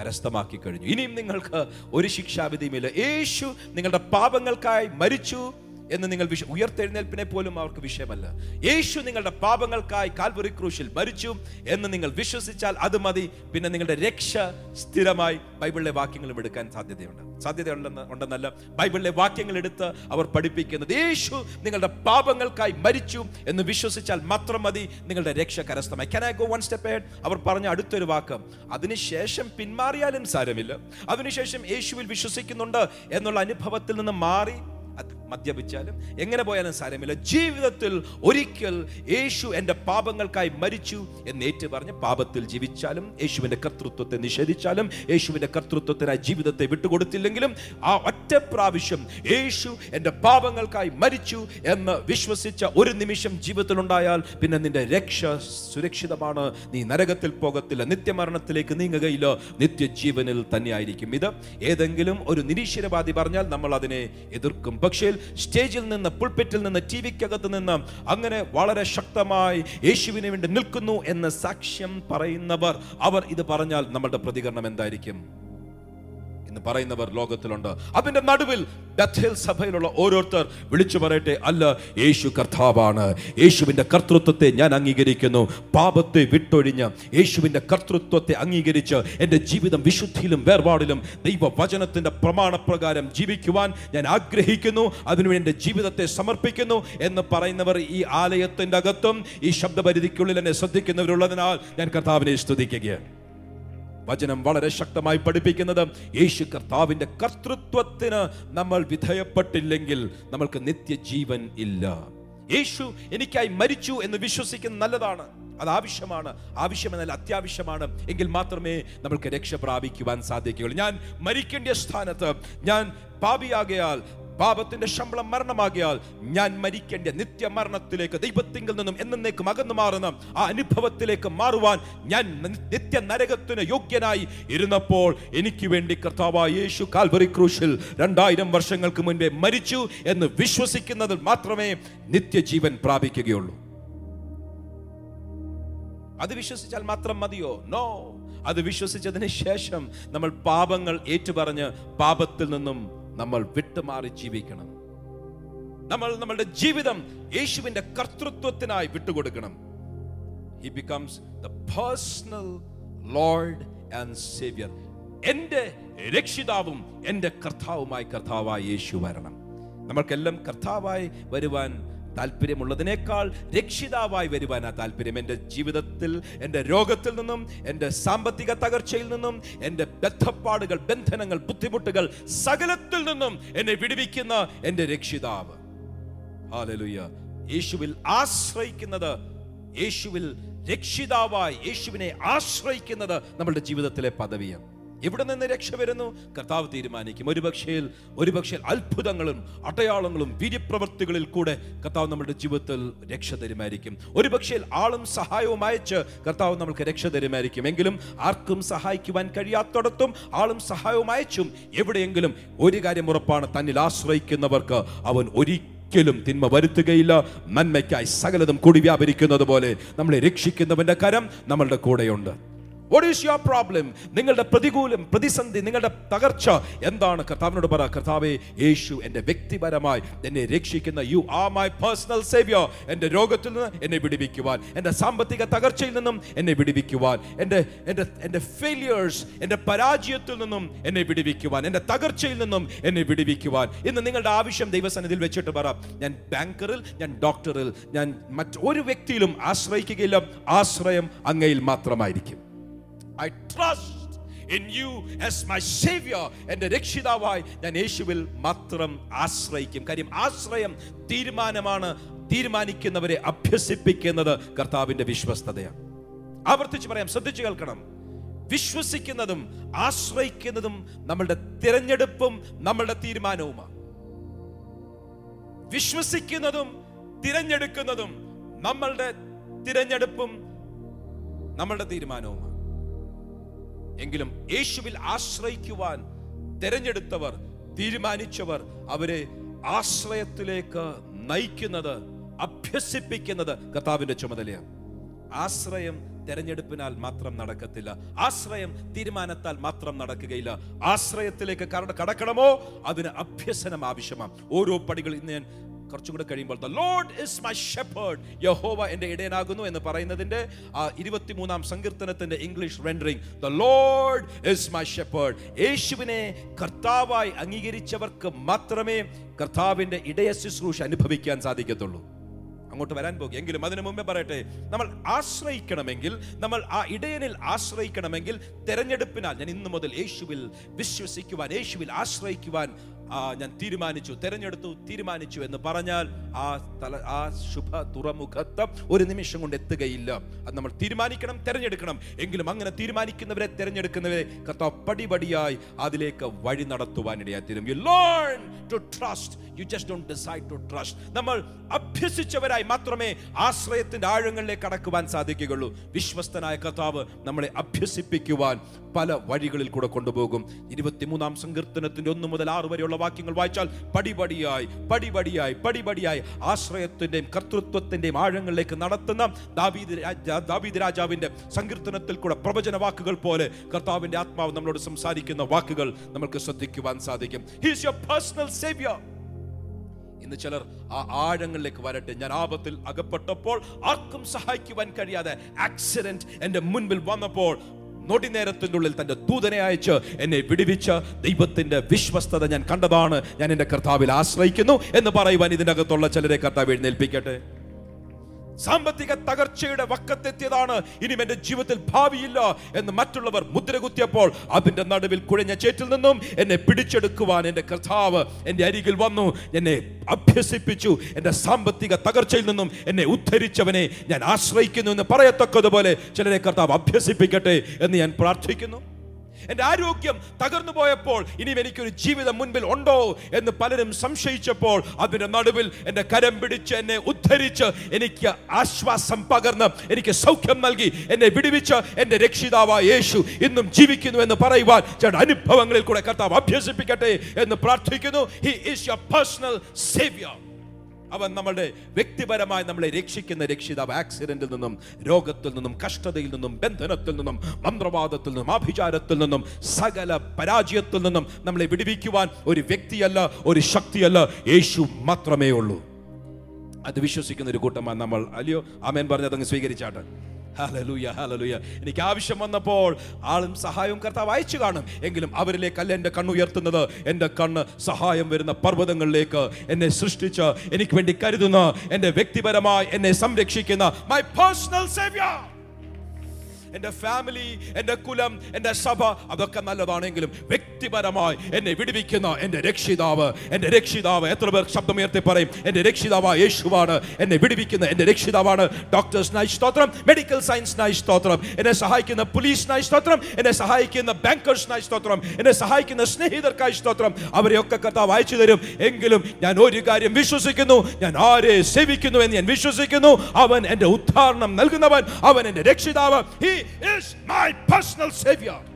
കരസ്ഥമാക്കി കഴിഞ്ഞു. ഇനിയും നിങ്ങൾക്ക് ഒരു ശിക്ഷാവിധിയുമില്ല. യേശു നിങ്ങളുടെ പാപങ്ങൾക്കായി മരിച്ചു എന്ന് നിങ്ങൾ വിഷ ഉയർത്തെഴുന്നേൽപ്പിനെ പോലും അവർക്ക് വിഷയമല്ല. യേശു നിങ്ങളുടെ പാപങ്ങൾക്കായി കാൽവറി ക്രൂശിൽ മരിച്ചു എന്ന് നിങ്ങൾ വിശ്വസിച്ചാൽ അത് മതി. പിന്നെ നിങ്ങളുടെ രക്ഷ സ്ഥിരമായി ബൈബിളിലെ വാക്യങ്ങളും എടുക്കാൻ സാധ്യതയുണ്ട്. സാധ്യതയുണ്ടെന്ന് ഉണ്ടെന്നല്ല ബൈബിളിലെ വാക്യങ്ങൾ എടുത്ത് അവർ പഠിപ്പിക്കുന്നത്. യേശു നിങ്ങളുടെ പാപങ്ങൾക്കായി മരിച്ചു എന്ന് വിശ്വസിച്ചാൽ മാത്രം മതി നിങ്ങളുടെ രക്ഷ കരസ്ഥമായി. Can I go one step ahead അവർ പറഞ്ഞ അടുത്തൊരു വാക്ക്. അതിനുശേഷം പിന്മാറിയാലും സാരമില്ല. അതിനുശേഷം യേശുവിൽ വിശ്വസിക്കുന്നുണ്ട് എന്നുള്ള അനുഭവത്തിൽ നിന്ന് മാറി മദ്യപിച്ചാലും എങ്ങനെ പോയാലും സാരമില്ല. ജീവിതത്തിൽ ഒരിക്കൽ യേശു എന്റെ പാപങ്ങൾക്കായി മരിച്ചു എന്ന് ഏറ്റു പറഞ്ഞ് പാപത്തിൽ ജീവിച്ചാലും യേശുവിന്റെ കർത്തൃത്വത്തെ നിഷേധിച്ചാലും യേശുവിന്റെ കർത്തൃത്വത്തിനായി ജീവിതത്തെ വിട്ടുകൊടുത്തില്ലെങ്കിലും ആ ഒറ്റ പ്രാവശ്യം യേശു എന്റെ പാപങ്ങൾക്കായി മരിച്ചു എന്ന് വിശ്വസിച്ച ഒരു നിമിഷം ജീവിതത്തിലുണ്ടായാൽ പിന്നെ നിന്റെ രക്ഷ സുരക്ഷിതമാണ്. നീ നരകത്തിൽ പോകത്തില്ല നിത്യമരണത്തിലേക്ക് നീങ്ങുകയില്ല. നിത്യജീവനിൽ തന്നെയായിരിക്കും ഇത്. ഏതെങ്കിലും ഒരു നിരീശ്വരവാദി പറഞ്ഞാൽ നമ്മൾ അതിനെ എതിർക്കും. പക്ഷേ സ്റ്റേജിൽ നിന്ന് പുൾപ്പെറ്റിൽ നിന്ന് ടി വിക്കകത്ത് നിന്ന് അങ്ങനെ വളരെ ശക്തമായി യേശുവിന് വേണ്ടി നിൽക്കുന്നു എന്ന് സാക്ഷ്യം പറയുന്നവർ അവർ ഇത് പറഞ്ഞാൽ നമ്മളുടെ പ്രതികരണം എന്തായിരിക്കും? എന്ന് പറയുന്നവർ ലോകത്തിലുണ്ട്. അതിന്റെ നടുവിൽ ബഥേൽ സഭയിലുള്ള ഓരോരുത്തർ വിളിച്ചു പറയട്ടെ അല്ല യേശു കർത്താവാണ്. യേശുവിന്റെ കർത്തൃത്വത്തെ ഞാൻ അംഗീകരിക്കുന്നു. പാപത്തെ വിട്ടൊഴിഞ്ഞ് യേശുവിന്റെ കർത്തൃത്വത്തെ അംഗീകരിച്ച് എന്റെ ജീവിതം വിശുദ്ധിയിലും വേർപാടിലും ദൈവ വചനത്തിന്റെ പ്രമാണപ്രകാരം ജീവിക്കുവാൻ ഞാൻ ആഗ്രഹിക്കുന്നു. അതിനുവേണ്ടി എന്റെ ജീവിതത്തെ സമർപ്പിക്കുന്നു. എന്ന് പറയുന്നവർ ഈ ആലയത്തിന്റെ അകത്തും ഈ ശബ്ദപരിധിക്കുള്ളിൽ എന്നെ ശ്രദ്ധിക്കുന്നവരുള്ളതിനാൽ ഞാൻ കർത്താവിനെ സ്തുതിക്കുകയാണ്. വചനം വളരെ ശക്തമായി പഠിപ്പിക്കുന്നത് യേശു കർത്താവിന്റെ കർത്തൃത്വത്തിന് നമ്മൾ വിധേയപ്പെട്ടില്ലെങ്കിൽ നമ്മൾക്ക് നിത്യജീവൻ ഇല്ല. യേശു എനിക്കായി മരിച്ചു എന്ന് വിശ്വസിക്കുന്നത് നല്ലതാണ്. അത് ആവശ്യമാണ്. ആവശ്യമെന്നല്ല അത്യാവശ്യമാണ്. എങ്കിൽ മാത്രമേ നമ്മൾക്ക് രക്ഷ പ്രാപിക്കുവാൻ സാധിക്കുകയുള്ളൂ. ഞാൻ മരിക്കേണ്ട സ്ഥാനത്ത് ഞാൻ പാപിയാകയാൽ പാപത്തിന്റെ ശമ്പളം മരണമാകിയാൽ ഞാൻ മരിക്കേണ്ട നിത്യമരണത്തിലേക്ക് ദൈവത്തിങ്കിൽ നിന്നും എന്നേക്കും അകന്നു മാറുന്ന ആ അനുഭവത്തിലേക്ക് മാറുവാൻ ഞാൻ നിത്യ നരകത്തിന് യോഗ്യനായി ഇരുന്നപ്പോൾ എനിക്ക് വേണ്ടി കർത്താവായ യേശു കാൽവറി ക്രൂശിൽ രണ്ടായിരം വർഷങ്ങൾക്ക് മുൻപേ മരിച്ചു എന്ന് വിശ്വസിക്കുന്നതിൽ മാത്രമേ നിത്യജീവൻ പ്രാപിക്കുകയുള്ളൂ. അത് വിശ്വസിച്ചാൽ മാത്രം മതിയോ? നോ അത് വിശ്വസിച്ചതിന് ശേഷം നമ്മൾ പാപങ്ങൾ ഏറ്റുപറഞ്ഞ് പാപത്തിൽ നിന്നും നമ്മൾ വിട്ടുമാറി ജീവിക്കണം. നമ്മൾ നമ്മളുടെ ജീവിതം യേശുവിന്റെ കർത്തൃത്വത്തിനായി വിട്ടുകൊടുക്കണം. He becomes the personal lord and saviour എന്റെ രക്ഷിതാവും എന്റെ കർത്താവുമായി കർത്താവായി യേശു വരണം. നമ്മൾക്കെല്ലാം കർത്താവായി വരുവാൻ താല്പര്യമുള്ളതിനേക്കാൾ രക്ഷിതാവായി വരുവാനാ താല്പര്യം. എന്റെ ജീവിതത്തിൽ എന്റെ രോഗത്തിൽ നിന്നും എന്റെ സാമ്പത്തിക തകർച്ചയിൽ നിന്നും എന്റെ ബന്ധപ്പാടുകൾ ബന്ധനങ്ങൾ ബുദ്ധിമുട്ടുകൾ സകലത്തിൽ നിന്നും എന്നെ വിടുവിക്കുന്ന എന്റെ രക്ഷിതാവ്. ഹാലലുയ്യ യേശുവിൽ ആശ്രയിക്കുന്നത് യേശുവിൽ രക്ഷിതാവായി യേശുവിനെ ആശ്രയിക്കുന്നത് നമ്മളുടെ ജീവിതത്തിലെ പദവിയാണ്. ഇവിടെ നിന്ന് രക്ഷ വരുന്നു? കർത്താവ് തീരുമാനിക്കും. ഒരു പക്ഷേ ഒരു പക്ഷേ അത്ഭുതങ്ങളും അടയാളങ്ങളും വീര്യപ്രവൃത്തികളിൽ കൂടെ കർത്താവ് നമ്മുടെ ജീവിതത്തിൽ രക്ഷ തരുമായിരിക്കും. ഒരു പക്ഷേ ആളും സഹായവും അയച്ച് കർത്താവ് നമ്മൾക്ക് രക്ഷ തരുമായിരിക്കും. എങ്കിലും ആർക്കും സഹായിക്കുവാൻ കഴിയാത്തടത്തും ആളും സഹായവും അയച്ചും എവിടെയെങ്കിലും ഒരു കാര്യം ഉറപ്പാണ് തന്നിൽ ആശ്രയിക്കുന്നവർക്ക് അവൻ ഒരിക്കലും തിന്മ വരുത്തുകയില്ല. നന്മയ്ക്കായി സകലതും കൂടി വ്യാപരിക്കുന്നത് പോലെ നമ്മളെ രക്ഷിക്കുന്നവന്റെ കരം നമ്മളുടെ കൂടെയുണ്ട്. വാട്ട് ഈസ് യുവർ പ്രോബ്ലം നിങ്ങളുടെ പ്രതികൂലം പ്രതിസന്ധി നിങ്ങളുടെ തകർച്ച എന്താണ്? കർത്താവിനോട് പറ കർത്താവെ യേശു എന്റെ വ്യക്തിപരമായി എന്നെ രക്ഷിക്കുന്ന you are my personal saviour എന്റെ രോഗത്തിൽ നിന്ന് എന്നെ വിടിവിക്കുവാൻ എന്റെ സാമ്പത്തിക തകർച്ചയിൽ നിന്നും എന്നെ വിടിവിക്കുവാൻ എന്റെ എന്റെ എന്റെ ഫെയിലിയേഴ്സ് എന്റെ പരാജയത്തിൽ നിന്നും എന്നെ വിടിവിക്കുവാൻ എന്റെ തകർച്ചയിൽ നിന്നും എന്നെ വിടിവിക്കുവാൻ. ഇന്ന് നിങ്ങളുടെ ആവശ്യം ദൈവസന്നിധിയിൽ വെച്ചിട്ട് പറ ഞാൻ ബാങ്കറിൽ ഞാൻ ഡോക്ടറിൽ ഞാൻ മറ്റൊരു വ്യക്തിയിലും ആശ്രയിക്കുകയില്ല. ആശ്രയം അങ്ങയിൽ മാത്രമായിരിക്കും. I trust in you as my saviour എന്റെ രക്ഷിതാവായി ഞാൻ യേശുവിൽ മാത്രം ആശ്രയിക്കും. കാര്യം ആശ്രയം തീരുമാനമാണ് തീരുമാനിക്കുന്നവരെ അഭ്യസിപ്പിക്കുന്നത് കർത്താവിന്റെ വിശ്വസ്തതയാണ്. ആവർത്തിച്ച് പറയാം ശ്രദ്ധിച്ചു കേൾക്കണം. വിശ്വസിക്കുന്നതും ആശ്രയിക്കുന്നതും നമ്മളുടെ തിരഞ്ഞെടുപ്പും നമ്മളുടെ തീരുമാനവുമാണ്. വിശ്വസിക്കുന്നതും തിരഞ്ഞെടുക്കുന്നതും നമ്മളുടെ തിരഞ്ഞെടുപ്പും നമ്മളുടെ തീരുമാനവുമാണ്. എങ്കിലും യേശുവിൽ ആശ്രയിക്കുവാൻ തിരഞ്ഞെടുത്തവർ തീരുമാനിച്ചവർ അവരെ ആശ്രയത്തിലേക്ക് നയിക്കുന്നത് അഭ്യസിപ്പിക്കുന്നത് കർത്താവിന്റെ ചുമതലയാണ്. ആശ്രയം തെരഞ്ഞെടുപ്പിനാൽ മാത്രം നടക്കത്തില്ല. ആശ്രയം തീരുമാനത്താൽ മാത്രം നടക്കുകയില്ല. ആശ്രയത്തിലേക്ക് കടക്കണമോ? അതിന് അഭ്യസനം ആവശ്യമാണ്. ഓരോ പടികൾ ഇന്ന് ഞാൻ കുറച്ചും കൂടെ കഴിയുമ്പോൾ the lord is my shepherd യഹോവ എന്റെ ഇടയനാകുന്നു എന്ന് പറയുന്നതിന്റെ ആ ഇരുപത്തിമൂന്നാം സങ്കീർത്തനത്തിന്റെ English rendering the lord is my shepherd യേശുവിനെ കർത്താവായി അംഗീകരിച്ചവർക്ക് മാത്രമേ കർത്താവിന്റെ ഇടയ ശുശ്രൂഷ അനുഭവിക്കാൻ സാധിക്കത്തുള്ളൂ. അങ്ങോട്ട് വരാൻ പോകും. എങ്കിലും അതിനു മുമ്പേ പറയട്ടെ നമ്മൾ ആശ്രയിക്കണമെങ്കിൽ നമ്മൾ ആ ഇടയനിൽ ആശ്രയിക്കണമെങ്കിൽ തെരഞ്ഞെടുപ്പിനാൽ ഞാൻ ഇന്നു മുതൽ യേശുവിൽ വിശ്വസിക്കുവാൻ യേശുവിൽ ആശ്രയിക്കുവാൻ ഞാൻ തീരുമാനിച്ചു. തെരഞ്ഞെടുത്തു തീരുമാനിച്ചു എന്ന് പറഞ്ഞാൽ ആ തല ആ ശുഭ തുറമുഖത്വം ഒരു നിമിഷം കൊണ്ട് എത്തുകയില്ല. അത് നമ്മൾ തീരുമാനിക്കണം തിരഞ്ഞെടുക്കണം. എങ്കിലും അങ്ങനെ തീരുമാനിക്കുന്നവരെ തെരഞ്ഞെടുക്കുന്നവരെ കത്ത പടിപടിയായി അതിലേക്ക് വഴി നടത്തുവാനിടയായി you learn to trust you just don't decide to trust നമ്മൾ അഭ്യസിച്ചവരായി മാത്രമേ ആശ്രയത്തിന്റെ ആഴങ്ങളിലേക്ക് കടക്കുവാൻ സാധിക്കുകയുള്ളൂ. വിശ്വസ്തനായ കർത്താവ് നമ്മളെ അഭ്യസിപ്പിക്കുവാൻ പല വഴികളിൽ കൂടെ കൊണ്ടുപോകും. ഇരുപത്തിമൂന്നാം സങ്കീർത്തനത്തിന്റെ ഒന്ന് മുതൽ ആറ് വരെയുള്ള വാക്യങ്ങൾ വായിച്ചാൽ പടിപടിയായി പടിപടിയായി പടിപടിയായി ആശ്രയത്തിന്റെയും കർത്തൃത്വത്തിന്റെയും ആഴങ്ങളിലേക്ക് നടത്തുന്ന ദാവീദ് ദാവീദ് രാജാവിന്റെ സങ്കീർത്തനത്തിൽ കൂടെ പ്രവചന വാക്കുകൾ പോലെ കർത്താവിന്റെ ആത്മാവ് നമ്മളോട് സംസാരിക്കുന്ന വാക്കുകൾ നമുക്ക് ശ്രദ്ധിക്കുവാൻ സാധിക്കും. ഹീസ് യുവർ പേഴ്സണൽ സേവിയർ ഇന്ന് ചിലർ ആ ആഴങ്ങളിലേക്ക് വരട്ടെ. ഞാൻ ആപത്തിൽ അകപ്പെട്ടപ്പോൾ ആർക്കും സഹായിക്കുവാൻ കഴിയാതെ ആക്സിഡന്റ് എന്റെ മുൻപിൽ വന്നപ്പോൾ നൊടി നേരത്തിന്റെ ഉള്ളിൽ തന്റെ ദൂതനെ അയച്ച് എന്നെ വിടുവിച്ച ദൈവത്തിന്റെ വിശ്വസ്തത ഞാൻ കണ്ടതാണ്. ഞാൻ എന്റെ കർത്താവിൽ ആശ്രയിക്കുന്നു എന്ന് പറയുവാൻ ഇതിനകത്തുള്ള ചിലരെ കർത്താവ് എഴുന്നേൽപ്പിക്കട്ടെ. സാമ്പത്തിക തകർച്ചയുടെ വക്കത്തെത്തിയതാണ്. ഇനി എന്റെ ജീവിതത്തിൽ ഭാവിയില്ല എന്ന് മറ്റുള്ളവർ മുദ്രകുത്തിയപ്പോൾ അതിന്റെ നടുവിൽ കുഴഞ്ഞ ചേറ്റിൽ നിന്നും എന്നെ പിടിച്ചെടുക്കുവാൻ എന്റെ കർത്താവ് എന്റെ അരികിൽ വന്നു. എന്നെ അഭ്യസിപ്പിച്ചു. എന്റെ സാമ്പത്തിക തകർച്ചയിൽ നിന്നും എന്നെ ഉദ്ധരിച്ചവനെ ഞാൻ ആശ്രയിക്കുന്നു എന്ന് പറയത്തക്കതുപോലെ ചിലരെ കർത്താവ് അഭ്യസിപ്പിക്കട്ടെ എന്ന് ഞാൻ പ്രാർത്ഥിക്കുന്നു. എന്റെ ആരോഗ്യം തകർന്നു പോയപ്പോൾ ഇനി എനിക്കൊരു ജീവിതം മുൻപിൽ ഉണ്ടോ എന്ന് പലരും സംശയിച്ചപ്പോൾ അതിന്റെ നടുവിൽ എന്റെ കരം പിടിച്ച് എന്നെ ഉദ്ധരിച്ച് എനിക്ക് ആശ്വാസം പകർന്ന് എനിക്ക് സൗഖ്യം നൽകി എന്നെ വിടുവിച്ച് എന്റെ രക്ഷിതാവായ യേശു ഇന്നും ജീവിക്കുന്നു എന്ന് പറയുവാൻ ചേട്ടൻ അനുഭവങ്ങളിൽ കൂടെ കർത്താവ് അഭ്യസിപ്പിക്കട്ടെ എന്ന് പ്രാർത്ഥിക്കുന്നു. He is your personal saviour അവൻ നമ്മളുടെ വ്യക്തിപരമായി നമ്മളെ രക്ഷിക്കുന്ന രക്ഷിതാവ് ആക്സിഡന്റിൽ നിന്നും രോഗത്തിൽ നിന്നും കഷ്ടതയിൽ നിന്നും ബന്ധനത്തിൽ നിന്നും മന്ത്രവാദത്തിൽ നിന്നും ആഭിചാരത്തിൽ നിന്നും സകല പരാജയത്തിൽ നിന്നും നമ്മളെ വിടുവിക്കുവാൻ ഒരു വ്യക്തിയല്ല ഒരു ശക്തിയല്ല യേശു മാത്രമേ ഉള്ളൂ അത് വിശ്വസിക്കുന്ന ഒരു കൂട്ടമാണ് നമ്മൾ. അല്ലയോ? ആമേൻ. പറഞ്ഞത് അങ്ങ് സ്വീകരിച്ചാട്ടെ. ഹലലുയ ഹലലൂയ എനിക്ക് ആവശ്യം വന്നപ്പോൾ ആളും സഹായവും കർത്താവ് അയച്ചു കാണും. എങ്കിലും അവരിലേക്കല്ല എന്റെ കണ്ണുയർത്തുന്നത് എന്റെ കണ്ണ് സഹായം വരുന്ന പർവതങ്ങളിലേക്ക് എന്നെ സൃഷ്ടിച്ച് എനിക്ക് വേണ്ടി കരുതുന്ന എന്റെ വ്യക്തിപരമായി എന്നെ സംരക്ഷിക്കുന്ന മൈ പേഴ്സണൽ സേവ്യർ എന്റെ ഫാമിലി എന്റെ കുലം എന്റെ സഭ അതൊക്കെ നല്ലതാണെങ്കിലും വ്യക്തിപരമായി എന്നെ വിടുവിക്കുന്ന എന്റെ രക്ഷിതാവ് എന്റെ രക്ഷിതാവ് എത്ര പേർ ശബ്ദമുയർത്തി പറയും? എന്റെ രക്ഷിതാവ് യേശുവാണ് എന്നെ വിടുവിക്കുന്ന എന്റെ രക്ഷിതാവാണ്. ഡോക്ടേഴ്സിനായി സ്തോത്രം മെഡിക്കൽ സയൻസിനായി സ്തോത്രം എന്നെ സഹായിക്കുന്ന പോലീസിനായി സ്തോത്രം എന്നെ സഹായിക്കുന്ന ബാങ്കേഴ്സിനായി സ്തോത്രം എന്നെ സഹായിക്കുന്ന സ്നേഹിതർക്കായി സ്തോത്രം. അവരെയൊക്കെ കർത്താവ് അയച്ചു തരും. എങ്കിലും ഞാൻ ഒരു കാര്യം വിശ്വസിക്കുന്നു ഞാൻ ആരെ സേവിക്കുന്നു എന്ന് ഞാൻ വിശ്വസിക്കുന്നു? അവൻ എന്റെ ഉദ്ധാരണം നൽകുന്നവൻ അവൻ എന്റെ രക്ഷിതാവ്. He is my personal saviour hallelujah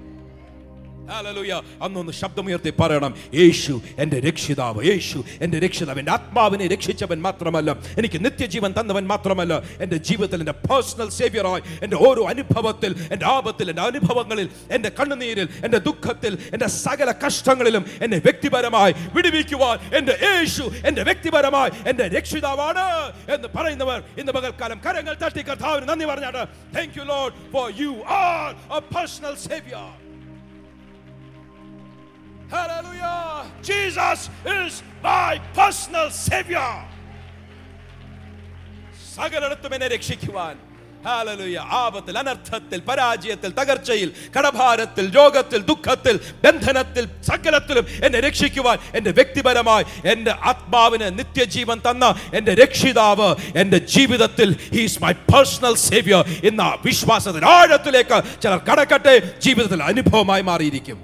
അന്നൊന്ന് ശബ്ദമുയർത്തി പറയണം. യേശു എന്റെ രക്ഷിതാവ് യേശു എന്റെ രക്ഷിതാവ് എന്റെ ആത്മാവിനെ രക്ഷിച്ചവൻ മാത്രമല്ല എനിക്ക് നിത്യജീവൻ തന്നവൻ മാത്രമല്ല എന്റെ ജീവിതത്തിൽ എന്റെ പേഴ്സണൽ സേവിയറായി എന്റെ ഓരോ അനുഭവത്തിൽ എന്റെ ആപത്തിൽ എന്റെ അനുഭവങ്ങളിൽ എന്റെ കണ്ണുനീരിൽ എന്റെ ദുഃഖത്തിൽ എന്റെ സകല കഷ്ടങ്ങളിലും എന്നെ വ്യക്തിപരമായി വിടുവിക്കുവാൻ എന്റെ യേശു എന്റെ വ്യക്തിപരമായി എന്റെ രക്ഷിതാവാണ് എന്ന് പറയുന്നവർ ഇന്ന് പകൽക്കാലം കരങ്ങൾ തട്ടി കർത്താവിന് നന്ദി പറഞ്ഞാണ്. Thank you lord for you are a personal saviour Hallelujah. Jesus is my personal savior. സകലയിടത്തും എന്നെ രക്ഷിക്കുവാൻ ഹാലലുയ ആപത്തിൽ അനർത്ഥത്തിൽ പരാജയത്തിൽ തകർച്ചയിൽ കടഭാരത്തിൽ രോഗത്തിൽ ദുഃഖത്തിൽ ബന്ധനത്തിൽ സകലത്തിലും എന്നെ രക്ഷിക്കുവാൻ എന്റെ വ്യക്തിപരമായി എന്റെ ആത്മാവിന് നിത്യജീവൻ തന്ന എന്റെ രക്ഷിതാവ് എന്റെ ജീവിതത്തിൽ ഹീസ് മൈ പേഴ്സണൽ സേവിയർ എന്ന വിശ്വാസത്തിന് ആഴത്തിലേക്ക് ചിലർ കടക്കട്ടെ ജീവിതത്തിൽ അനുഭവമായി മാറിയിരിക്കും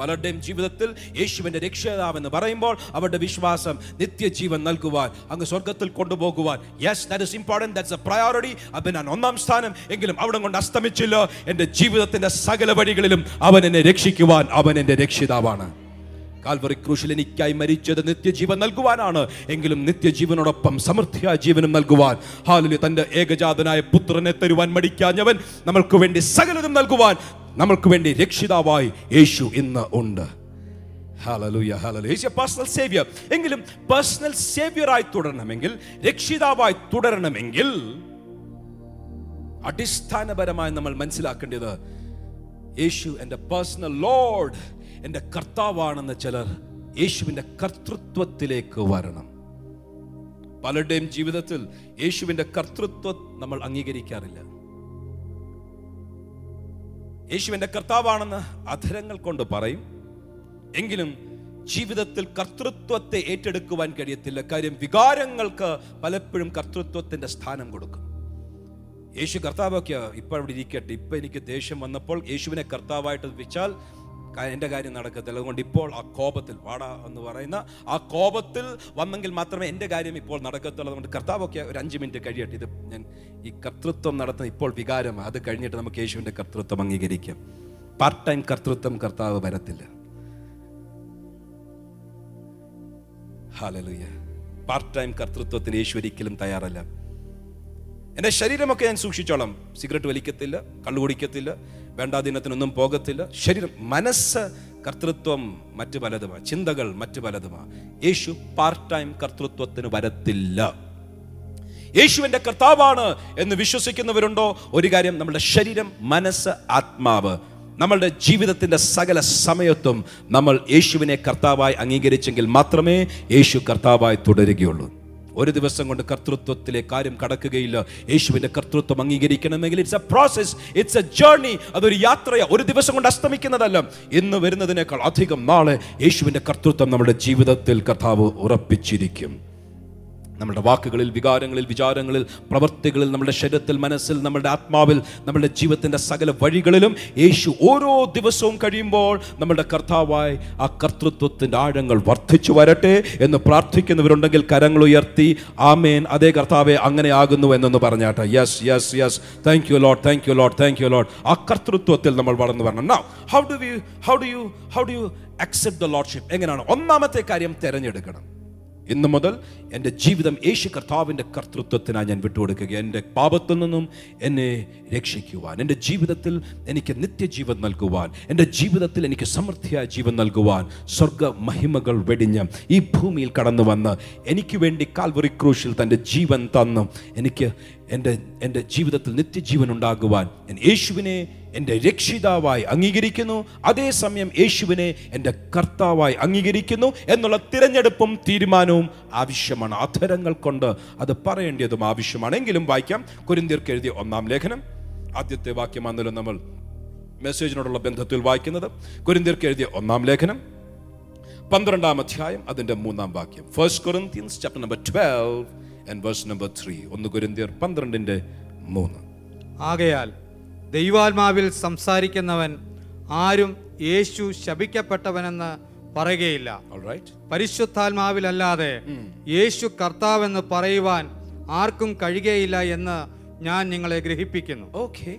പലരുടെയും ജീവിതത്തിൽ യേശുവിന്റെ രക്ഷിതാവെന്ന് പറയുമ്പോൾ അവരുടെ വിശ്വാസം നിത്യജീവൻ നൽകുവാൻ അങ്ങ് സ്വർഗത്തിൽ കൊണ്ടുപോകുവാൻ. Yes that is important that's a priority അപ്പം ഞാൻ ഒന്നാം സ്ഥാനം. എങ്കിലും അവിടെ കൊണ്ട് അസ്തമിച്ചില്ല. എന്റെ ജീവിതത്തിന്റെ സകല വഴികളിലും അവൻ എന്നെ രക്ഷിക്കുവാൻ അവൻ എന്റെ രക്ഷിതാവാണ്. കാൽവറി ക്രൂശിൽ എനിക്കായി മരിച്ചത് നിത്യജീവൻ നൽകുവാനാണ്. എങ്കിലും നിത്യജീവനോടൊപ്പം സമൃദ്ധിയായ ജീവനും നൽകുവാൻ. ഹാലുലി തന്റെ ഏകജാതനായ പുത്രനെ തരുവാൻ മടിക്കാഞ്ഞവൻ നമ്മൾക്ക് വേണ്ടി സകലതും നൽകുവാൻ. നമ്മൾക്ക് വേണ്ടി രക്ഷിതാവായി യേശു ഇന്ന് ഉണ്ട്. പേഴ്സണൽ സേവിയർ എങ്കിലും പേഴ്സണൽ സേവിയറായി തുടരണമെങ്കിൽ രക്ഷിതാവായി തുടരണമെങ്കിൽ അടിസ്ഥാനപരമായി നമ്മൾ മനസ്സിലാക്കേണ്ടത് യേശു എന്റെ പേഴ്സണൽ ലോഡ് എന്റെ കർത്താവാണെന്ന് ചിലർ യേശുവിന്റെ കർത്തൃത്വത്തിലേക്ക് വരണം. പലരുടെയും ജീവിതത്തിൽ യേശുവിന്റെ കർത്തൃത്വം നമ്മൾ അംഗീകരിക്കാറില്ല. യേശുവിന്റെ കർത്താവാണെന്ന് അധരങ്ങൾ കൊണ്ട് പറയും. എങ്കിലും ജീവിതത്തിൽ കർത്തൃത്വത്തെ ഏറ്റെടുക്കുവാൻ കഴിയത്തില്ല. കാര്യം വികാരങ്ങൾക്ക് പലപ്പോഴും കർത്തൃത്വത്തിന്റെ സ്ഥാനം കൊടുക്കും. യേശു കർത്താവൊക്കെ ഇപ്പം അവിടെ ഇരിക്കട്ടെ. ഇപ്പം എനിക്ക് ദേഷ്യം വന്നപ്പോൾ യേശുവിനെ കർത്താവായിട്ട് വെച്ചാൽ എന്റെ കാര്യം നടക്കത്തില്ല. അതുകൊണ്ട് ഇപ്പോൾ ആ കോപത്തിൽ വാടാ എന്ന് പറയുന്ന ആ കോപത്തിൽ വന്നെങ്കിൽ മാത്രമേ എന്റെ കാര്യം ഇപ്പോൾ നടക്കത്തുള്ളൂ. അതുകൊണ്ട് കർത്താവൊക്കെ ഒരു അഞ്ച് മിനിറ്റ് കഴിയട്ടെ. ഇത് ഞാൻ ഈ കർത്തൃത്വം നടത്തുന്ന ഇപ്പോൾ വികാരം അത് കഴിഞ്ഞിട്ട് നമുക്ക് യേശുവിന്റെ കർത്തൃത്വം അംഗീകരിക്കാം. പാർട്ട് ടൈം കർത്തൃത്വം കർത്താവ് വരത്തില്ല. ഹാലലുയ പാർട്ട് ടൈം കർത്തൃത്വത്തിന് യേശു ഒരിക്കലും തയ്യാറല്ല. എന്റെ ശരീരമൊക്കെ ഞാൻ സൂക്ഷിച്ചോളാം. സിഗരറ്റ് വലിക്കത്തില്ല കള്ളു കുടിക്കത്തില്ല വേണ്ടാദിനത്തിനൊന്നും പോകത്തില്ല. ശരീരം മനസ്സ് കർത്തൃത്വം മറ്റു പലതുമാണ് ചിന്തകൾ മറ്റു പലതുമാണ് യേശു പാർട്ട് ടൈം കർത്തൃത്വത്തിന് വരത്തില്ല. യേശുവിന്റെ കർത്താവാണ് എന്ന് വിശ്വസിക്കുന്നവരുണ്ടോ? ഒരു കാര്യം നമ്മുടെ ശരീരം മനസ്സ് ആത്മാവ് നമ്മളുടെ ജീവിതത്തിന്റെ സകല സമയത്തും നമ്മൾ യേശുവിനെ കർത്താവായി അംഗീകരിച്ചെങ്കിൽ മാത്രമേ യേശു കർത്താവായി തുടരുകയുള്ളൂ. ഒരു ദിവസം കൊണ്ട് കർത്തൃത്വത്തിലെ കാര്യം കടക്കുകയില്ല. യേശുവിന്റെ കർത്തൃത്വം അംഗീകരിക്കണമെങ്കിൽ it's a process it's a journey അതൊരു യാത്രയാണ് ഒരു ദിവസം കൊണ്ട് അസ്തമിക്കുന്നതല്ല. ഇന്ന് വരുന്നതിനേക്കാൾ അധികം നാളെ യേശുവിന്റെ കർത്തൃത്വം നമ്മുടെ ജീവിതത്തിൽ കർത്താവ് ഉറപ്പിച്ചിരിക്കും. നമ്മുടെ വാക്കുകളിൽ വികാരങ്ങളിൽ വിചാരങ്ങളിൽ പ്രവൃത്തികളിൽ നമ്മുടെ ശരീരത്തിൽ മനസ്സിൽ നമ്മുടെ ആത്മാവിൽ നമ്മുടെ ജീവിതത്തിന്റെ സകല വഴികളിലും യേശു ഓരോ ദിവസവും കഴിയുമ്പോൾ നമ്മുടെ കർത്താവായി ആ കർത്തൃത്വത്തിന്റെ ആഴങ്ങൾ വർദ്ധിച്ചു വരട്ടെ എന്ന് പ്രാർത്ഥിക്കുന്നവരുണ്ടെങ്കിൽ കരങ്ങൾ ഉയർത്തി ആമേൻ. അതേ കർത്താവെ അങ്ങനെ ആകുന്നു എന്നൊന്ന് പറഞ്ഞാട്ടെ. Yes yes yes thank you lord thank you lord thank you lord ആ കർത്തൃത്വത്തിൽ നമ്മൾ വളർന്നു വരണം. നാ how do you how do you how do you accept the lordship എങ്ങനെയാണ്? ഒന്നാമത്തെ കാര്യം തിരഞ്ഞെടുക്കണം. ഇന്നു മുതൽ എന്റെ ജീവിതം യേശു കർത്താവിന്റെ കർത്തൃത്വത്തിനായി ഞാൻ വിട്ടുകൊടുക്കുക. എന്റെ പാപത്തിൽ നിന്നും എന്നെ രക്ഷിക്കുവാൻ എന്റെ ജീവിതത്തിൽ എനിക്ക് നിത്യജീവൻ നൽകുവാൻ എന്റെ ജീവിതത്തിൽ എനിക്ക് സമൃദ്ധിയായ ജീവൻ നൽകുവാൻ സ്വർഗ മഹിമകൾ വെടിഞ്ഞ് ഈ ഭൂമിയിൽ കടന്നു വന്ന് എനിക്ക് വേണ്ടി കാൽവറി ക്രൂശിൽ തന്റെ ജീവൻ തന്നു. എനിക്ക് എന്റെ എന്റെ ജീവിതത്തിൽ നിത്യജീവൻ ഉണ്ടാകുവാൻ യേശുവിനെ എന്റെ രക്ഷിതാവായി അംഗീകരിക്കുന്നു. അതേസമയം യേശുവിനെ എന്റെ കർത്താവായി അംഗീകരിക്കുന്നു എന്നുള്ള തിരഞ്ഞെടുപ്പും തീരുമാനവും ആവശ്യമാണ്. അധരങ്ങൾ കൊണ്ട് അത് പറയേണ്ടതും ആവശ്യമാണ്. എങ്കിലും വായിക്കാം. കുരിന്തിർക്ക് എഴുതിയ ഒന്നാം ലേഖനം. ആദ്യത്തെ വാക്യമാണല്ലോ നമ്മൾ മെസ്സേജിനോടുള്ള ബന്ധത്തിൽ വായിക്കുന്നത്. കുരിന്തിയർക്ക് എഴുതിയ ഒന്നാം ലേഖനം. പന്ത്രണ്ടാം അധ്യായം അതിന്റെ മൂന്നാം വാക്യം. First Corinthians chapter number twelve and verse number three ഒന്ന് കുരിന്തിയർ പന്ത്രണ്ടിന്റെ മൂന്ന്. ആകയാൽ ദൈവാത്മാവിൽ സംസാരിക്കുന്നവൻ ആരും യേശു ശപിക്കപ്പെട്ടവനെന്ന് പറയുകയില്ല. പരിശുദ്ധാത്മാവിലല്ലാതെ യേശു കർത്താവെന്ന് പറയുവാൻ ആർക്കും കഴിയുകയില്ല എന്ന് ഞാൻ നിങ്ങളെ ഗ്രഹിപ്പിക്കുന്നു. Okay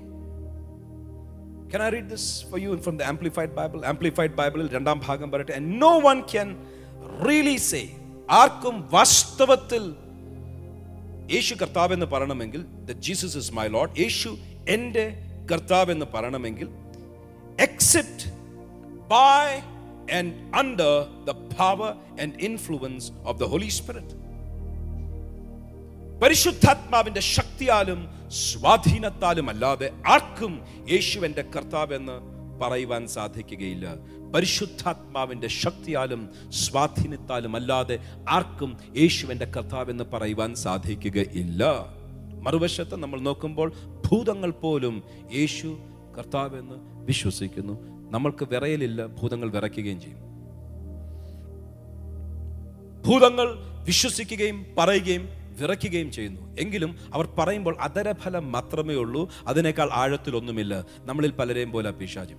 Can I read this for you from the Amplified Bible? Amplified Bible രണ്ടാം ഭാഗം പറയട്ടെ. And no one can really say ആർക്കും വാസ്തവത്തിൽ യേശു കർത്താവ് എന്ന് പറയണമെങ്കിൽ that Jesus is my Lord. യേശു എന്റെ കർത്താവ് എന്ന് പറയണമെങ്കിൽ except by and under the power and influence of the holy spirit പരിശുദ്ധാത്മാവിന്റെ ശക്തിയാലും സ്വാധീനത്താലും അല്ലാതെ ആർക്കും യേശുവിന്റെ കർത്താവ് എന്ന് പറയുവാൻ സാധിക്കുകയില്ല. പരിശുദ്ധാത്മാവിന്റെ ശക്തിയാലും സ്വാധീനത്താലും അല്ലാതെ ആർക്കും യേശുവിന്റെ കർത്താവ് എന്ന് പറയുവാൻ സാധിക്കുകയില്ല. മറുവശത്ത് നമ്മൾ നോക്കുമ്പോൾ ഭൂതങ്ങൾ പോലും യേശു കർത്താവെന്ന് വിശ്വസിക്കുന്നു. നമ്മൾക്ക് വിറയലില്ല ഭൂതങ്ങൾ വിറയ്ക്കുകയും ചെയ്യും. ഭൂതങ്ങൾ വിശ്വസിക്കുകയും പറയുകയും വിറയ്ക്കുകയും ചെയ്യുന്നു. എങ്കിലും അവർ പറയുമ്പോൾ അതരഫലം മാത്രമേ ഉള്ളൂ അതിനേക്കാൾ ആഴത്തിലൊന്നുമില്ല. നമ്മളിൽ പലരെയും പോലെ പിശാചും.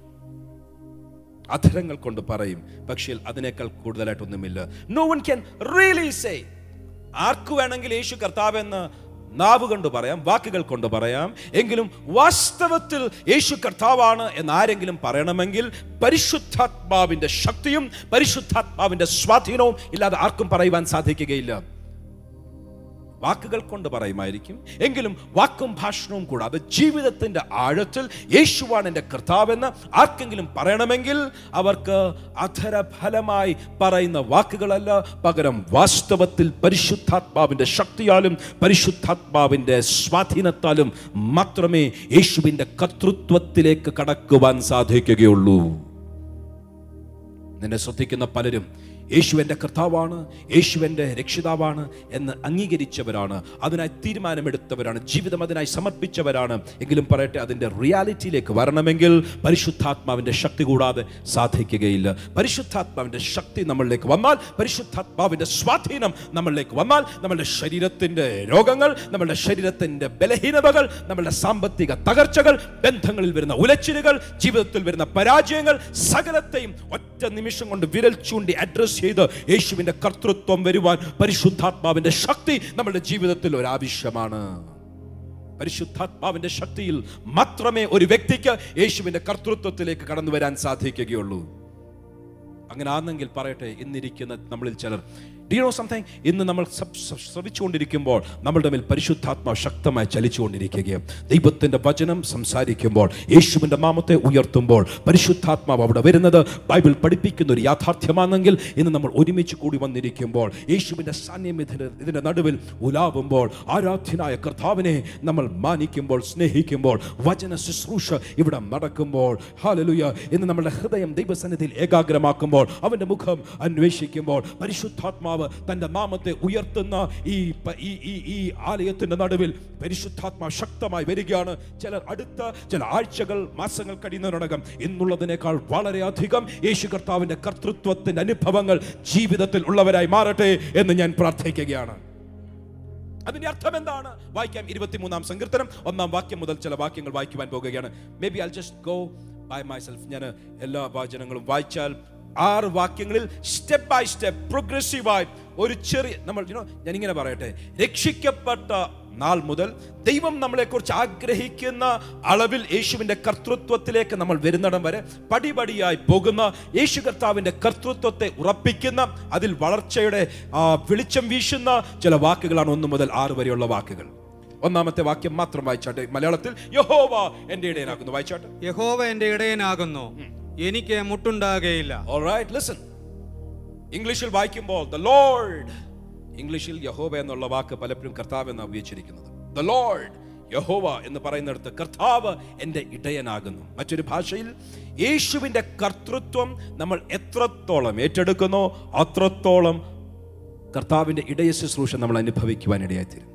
അധരങ്ങൾ കൊണ്ട് പറയും പക്ഷേ അതിനേക്കാൾ കൂടുതലായിട്ടൊന്നുമില്ല. No one can really say ആർക്കു വേണമെങ്കിൽ യേശു കർത്താവെന്ന് നാവ് കൊണ്ട് പറയാം വാക്കുകൾ കൊണ്ട് പറയാം. എങ്കിലും വാസ്തവത്തിൽ യേശു കർത്താവാണ് എന്ന് ആരെങ്കിലും പറയണമെങ്കിൽ പരിശുദ്ധാത്മാവിന്റെ ശക്തിയും പരിശുദ്ധാത്മാവിന്റെ സ്വാധീനവും ഇല്ലാതെ ആർക്കും പറയുവാൻ സാധിക്കുകയില്ല. വാക്കുകൾ കൊണ്ട് പറയുമായിരിക്കും. എങ്കിലും വാക്കും ഭാഷണവും കൂടാതെ ജീവിതത്തിന്റെ ആഴത്തിൽ യേശുവാണ് എന്റെ കർത്താവെന്ന് ആർക്കെങ്കിലും പറയണമെങ്കിൽ അവർക്ക് അധരഫലമായി പറയുന്ന വാക്കുകളല്ല പകരം വാസ്തവത്തിൽ പരിശുദ്ധാത്മാവിന്റെ ശക്തിയാലും പരിശുദ്ധാത്മാവിന്റെ സ്വാധീനത്താലും മാത്രമേ യേശുവിന്റെ കർത്തൃത്വത്തിലേക്ക് കടക്കുവാൻ സാധിക്കുകയുള്ളൂ. നിന്നെ ശ്രദ്ധിക്കുന്ന പലരും യേശു എന്റെ കർത്താവാണ് യേശു എന്റെ രക്ഷിതാവാണ് എന്ന് അംഗീകരിച്ചവരാണ്. അതിനായി തീരുമാനമെടുത്തവരാണ് ജീവിതം അതിനായി സമർപ്പിച്ചവരാണ്. എങ്കിലും പറയട്ടെ അതിന്റെ റിയാലിറ്റിയിലേക്ക് വരണമെങ്കിൽ പരിശുദ്ധാത്മാവിന്റെ ശക്തി കൂടാതെ സാധിക്കുകയില്ല. പരിശുദ്ധാത്മാവിന്റെ ശക്തി നമ്മളിലേക്ക് വന്നാൽ പരിശുദ്ധാത്മാവിന്റെ സ്വാധീനം നമ്മളിലേക്ക് വന്നാൽ നമ്മളുടെ ശരീരത്തിന്റെ രോഗങ്ങൾ നമ്മളുടെ ശരീരത്തിന്റെ ബലഹീനതകൾ നമ്മളുടെ സാമ്പത്തിക തകർച്ചകൾ ബന്ധങ്ങളിൽ വരുന്ന ഉലച്ചിലുകൾ ജീവിതത്തിൽ വരുന്ന പരാജയങ്ങൾ സകലത്തെയും ഒറ്റ നിമിഷം കൊണ്ട് വിരൽ ചൂണ്ടി അഡ്രസ് ചെയ്ത് യേശുവിന്റെ കർത്തൃത്വം വരുവാൻ പരിശുദ്ധാത്മാവിന്റെ ശക്തി നമ്മുടെ ജീവിതത്തിൽ ഒരാവശ്യമാണ്. പരിശുദ്ധാത്മാവിന്റെ ശക്തിയിൽ മാത്രമേ ഒരു വ്യക്തിക്ക് യേശുവിന്റെ കർത്തൃത്വത്തിലേക്ക് കടന്നു വരാൻ സാധിക്കുകയുള്ളൂ. അങ്ങനെ ആണെങ്കിൽ പറയട്ടെ ഇന്നിരിക്കുന്ന നമ്മളിൽ ചിലർ ഡിയോ സംതിങ് ഇന്ന് നമ്മൾ ശ്രമിച്ചുകൊണ്ടിരിക്കുമ്പോൾ നമ്മളുടെ മേൽ പരിശുദ്ധാത്മാവ് ശക്തമായി ചലിച്ചുകൊണ്ടിരിക്കുകയും ദൈവത്തിന്റെ വചനം സംസാരിക്കുമ്പോൾ യേശുവിന്റെ നാമത്തെ ഉയർത്തുമ്പോൾ പരിശുദ്ധാത്മാവ് അവിടെ വരുന്നത് ബൈബിൾ പഠിപ്പിക്കുന്ന ഒരു യാഥാർത്ഥ്യമാണെങ്കിൽ ഇന്ന് നമ്മൾ ഒരുമിച്ച് കൂടി വന്നിരിക്കുമ്പോൾ യേശുവിന്റെ സാന്നിധ്യം ഇതിന്റെ നടുവിൽ ഉലാവുമ്പോൾ ആരാധ്യനായ കർത്താവിനെ നമ്മൾ മാനിക്കുമ്പോൾ സ്നേഹിക്കുമ്പോൾ വചന ശുശ്രൂഷ ഇവിടെ നടക്കുമ്പോൾ. ഹാലലുയ ഇന്ന് നമ്മുടെ ഹൃദയം ദൈവസന്നിധിയിൽ ഏകാഗ്രമാക്കുമ്പോൾ അവന്റെ മുഖം അന്വേഷിക്കുമ്പോൾ പരിശുദ്ധാത്മാവ് തന്റെ നാമത്തെ ഉയർത്തുന്ന ഈ ഈ ഈ ആലയത്തിന്റെ നടുവിൽ പരിശുദ്ധാത്മ ശക്തമായി വരികയാണ്. ചിലർ അടുത്ത ചില ആഴ്ചകൾ മാസങ്ങൾ കഴിയുന്നതിനടക്കം ഇന്നുള്ളതിനേക്കാൾ വളരെയധികം യേശു കർത്താവിന്റെ കർത്തൃത്വത്തിന്റെ അനുഭവങ്ങൾ ജീവിതത്തിൽ ഉള്ളവരായി മാറട്ടെ എന്ന് ഞാൻ പ്രാർത്ഥിക്കുകയാണ്. അതിന്റെ അർത്ഥം എന്താണ്? വായിക്കാം ഇരുപത്തിമൂന്നാം സങ്കീർത്തനം. ഒന്നാം വാക്യം മുതൽ ചില വാക്യങ്ങൾ വായിക്കുവാൻ പോകുകയാണ്. Maybe I just go by myself ഞാൻ എല്ലാ വാചനങ്ങളും വായിച്ചാൽ ആറ് വാക്യങ്ങളിൽ സ്റ്റെപ്പ് ബൈ സ്റ്റെപ്പ് പ്രോഗ്രസീവായി ഒരു ചെറിയ നമ്മൾ ഇങ്ങനെ പറയട്ടെ. രക്ഷിക്കപ്പെട്ട നാൾ മുതൽ ദൈവം നമ്മളെക്കുറിച്ച് ആഗ്രഹിക്കുന്ന അളവിൽ യേശുവിന്റെ കർത്തൃത്വത്തിലേക്ക് നമ്മൾ വരുന്നിടം വരെ പടിപടിയായി പോകുന്ന യേശു കർത്താവിന്റെ കർത്തൃത്വത്തെ ഉറപ്പിക്കുന്ന അതിൽ വളർച്ചയുടെ വെളിച്ചം വീശുന്ന ചില വാക്കുകളാണ് ഒന്ന് മുതൽ ആറ് വരെയുള്ള വാക്കുകൾ. ഒന്നാമത്തെ വാക്യം മാത്രം വായിച്ചാട്ടെ. മലയാളത്തിൽ യഹോവ എന്റെ ഇടയനാകുന്നു. വായിച്ചാട്ടെ. യഹോവ എന്റെ ഇടയനാകുന്നു. എനിക്ക് മുട്ടുണ്ടാകുകയില്ല ഓൾറൈറ്റ് ലിസൺ ഇംഗ്ലീഷിൽ വായിക്കുമ്പോൾ ദ ലോർഡ് ഇംഗ്ലീഷിൽ യഹോവ എന്നുള്ള വാക്ക് പലപ്പോഴും കർത്താവ് എന്ന് ഉപയോഗിച്ചിരിക്കുന്നത് ദ ലോർഡ് യഹോവ എന്ന് പറയുന്നിടത്ത് കർത്താവ് എന്റെ ഇടയനാകുന്നു. മറ്റൊരു ഭാഷയിൽ യേശുവിന്റെ കർത്തൃത്വം നമ്മൾ എത്രത്തോളം ഏറ്റെടുക്കുന്നോ അത്രത്തോളം കർത്താവിന്റെ ഇടയ ശുശ്രൂഷ നമ്മൾ അനുഭവിക്കുവാൻ ഇടയായിത്തീരും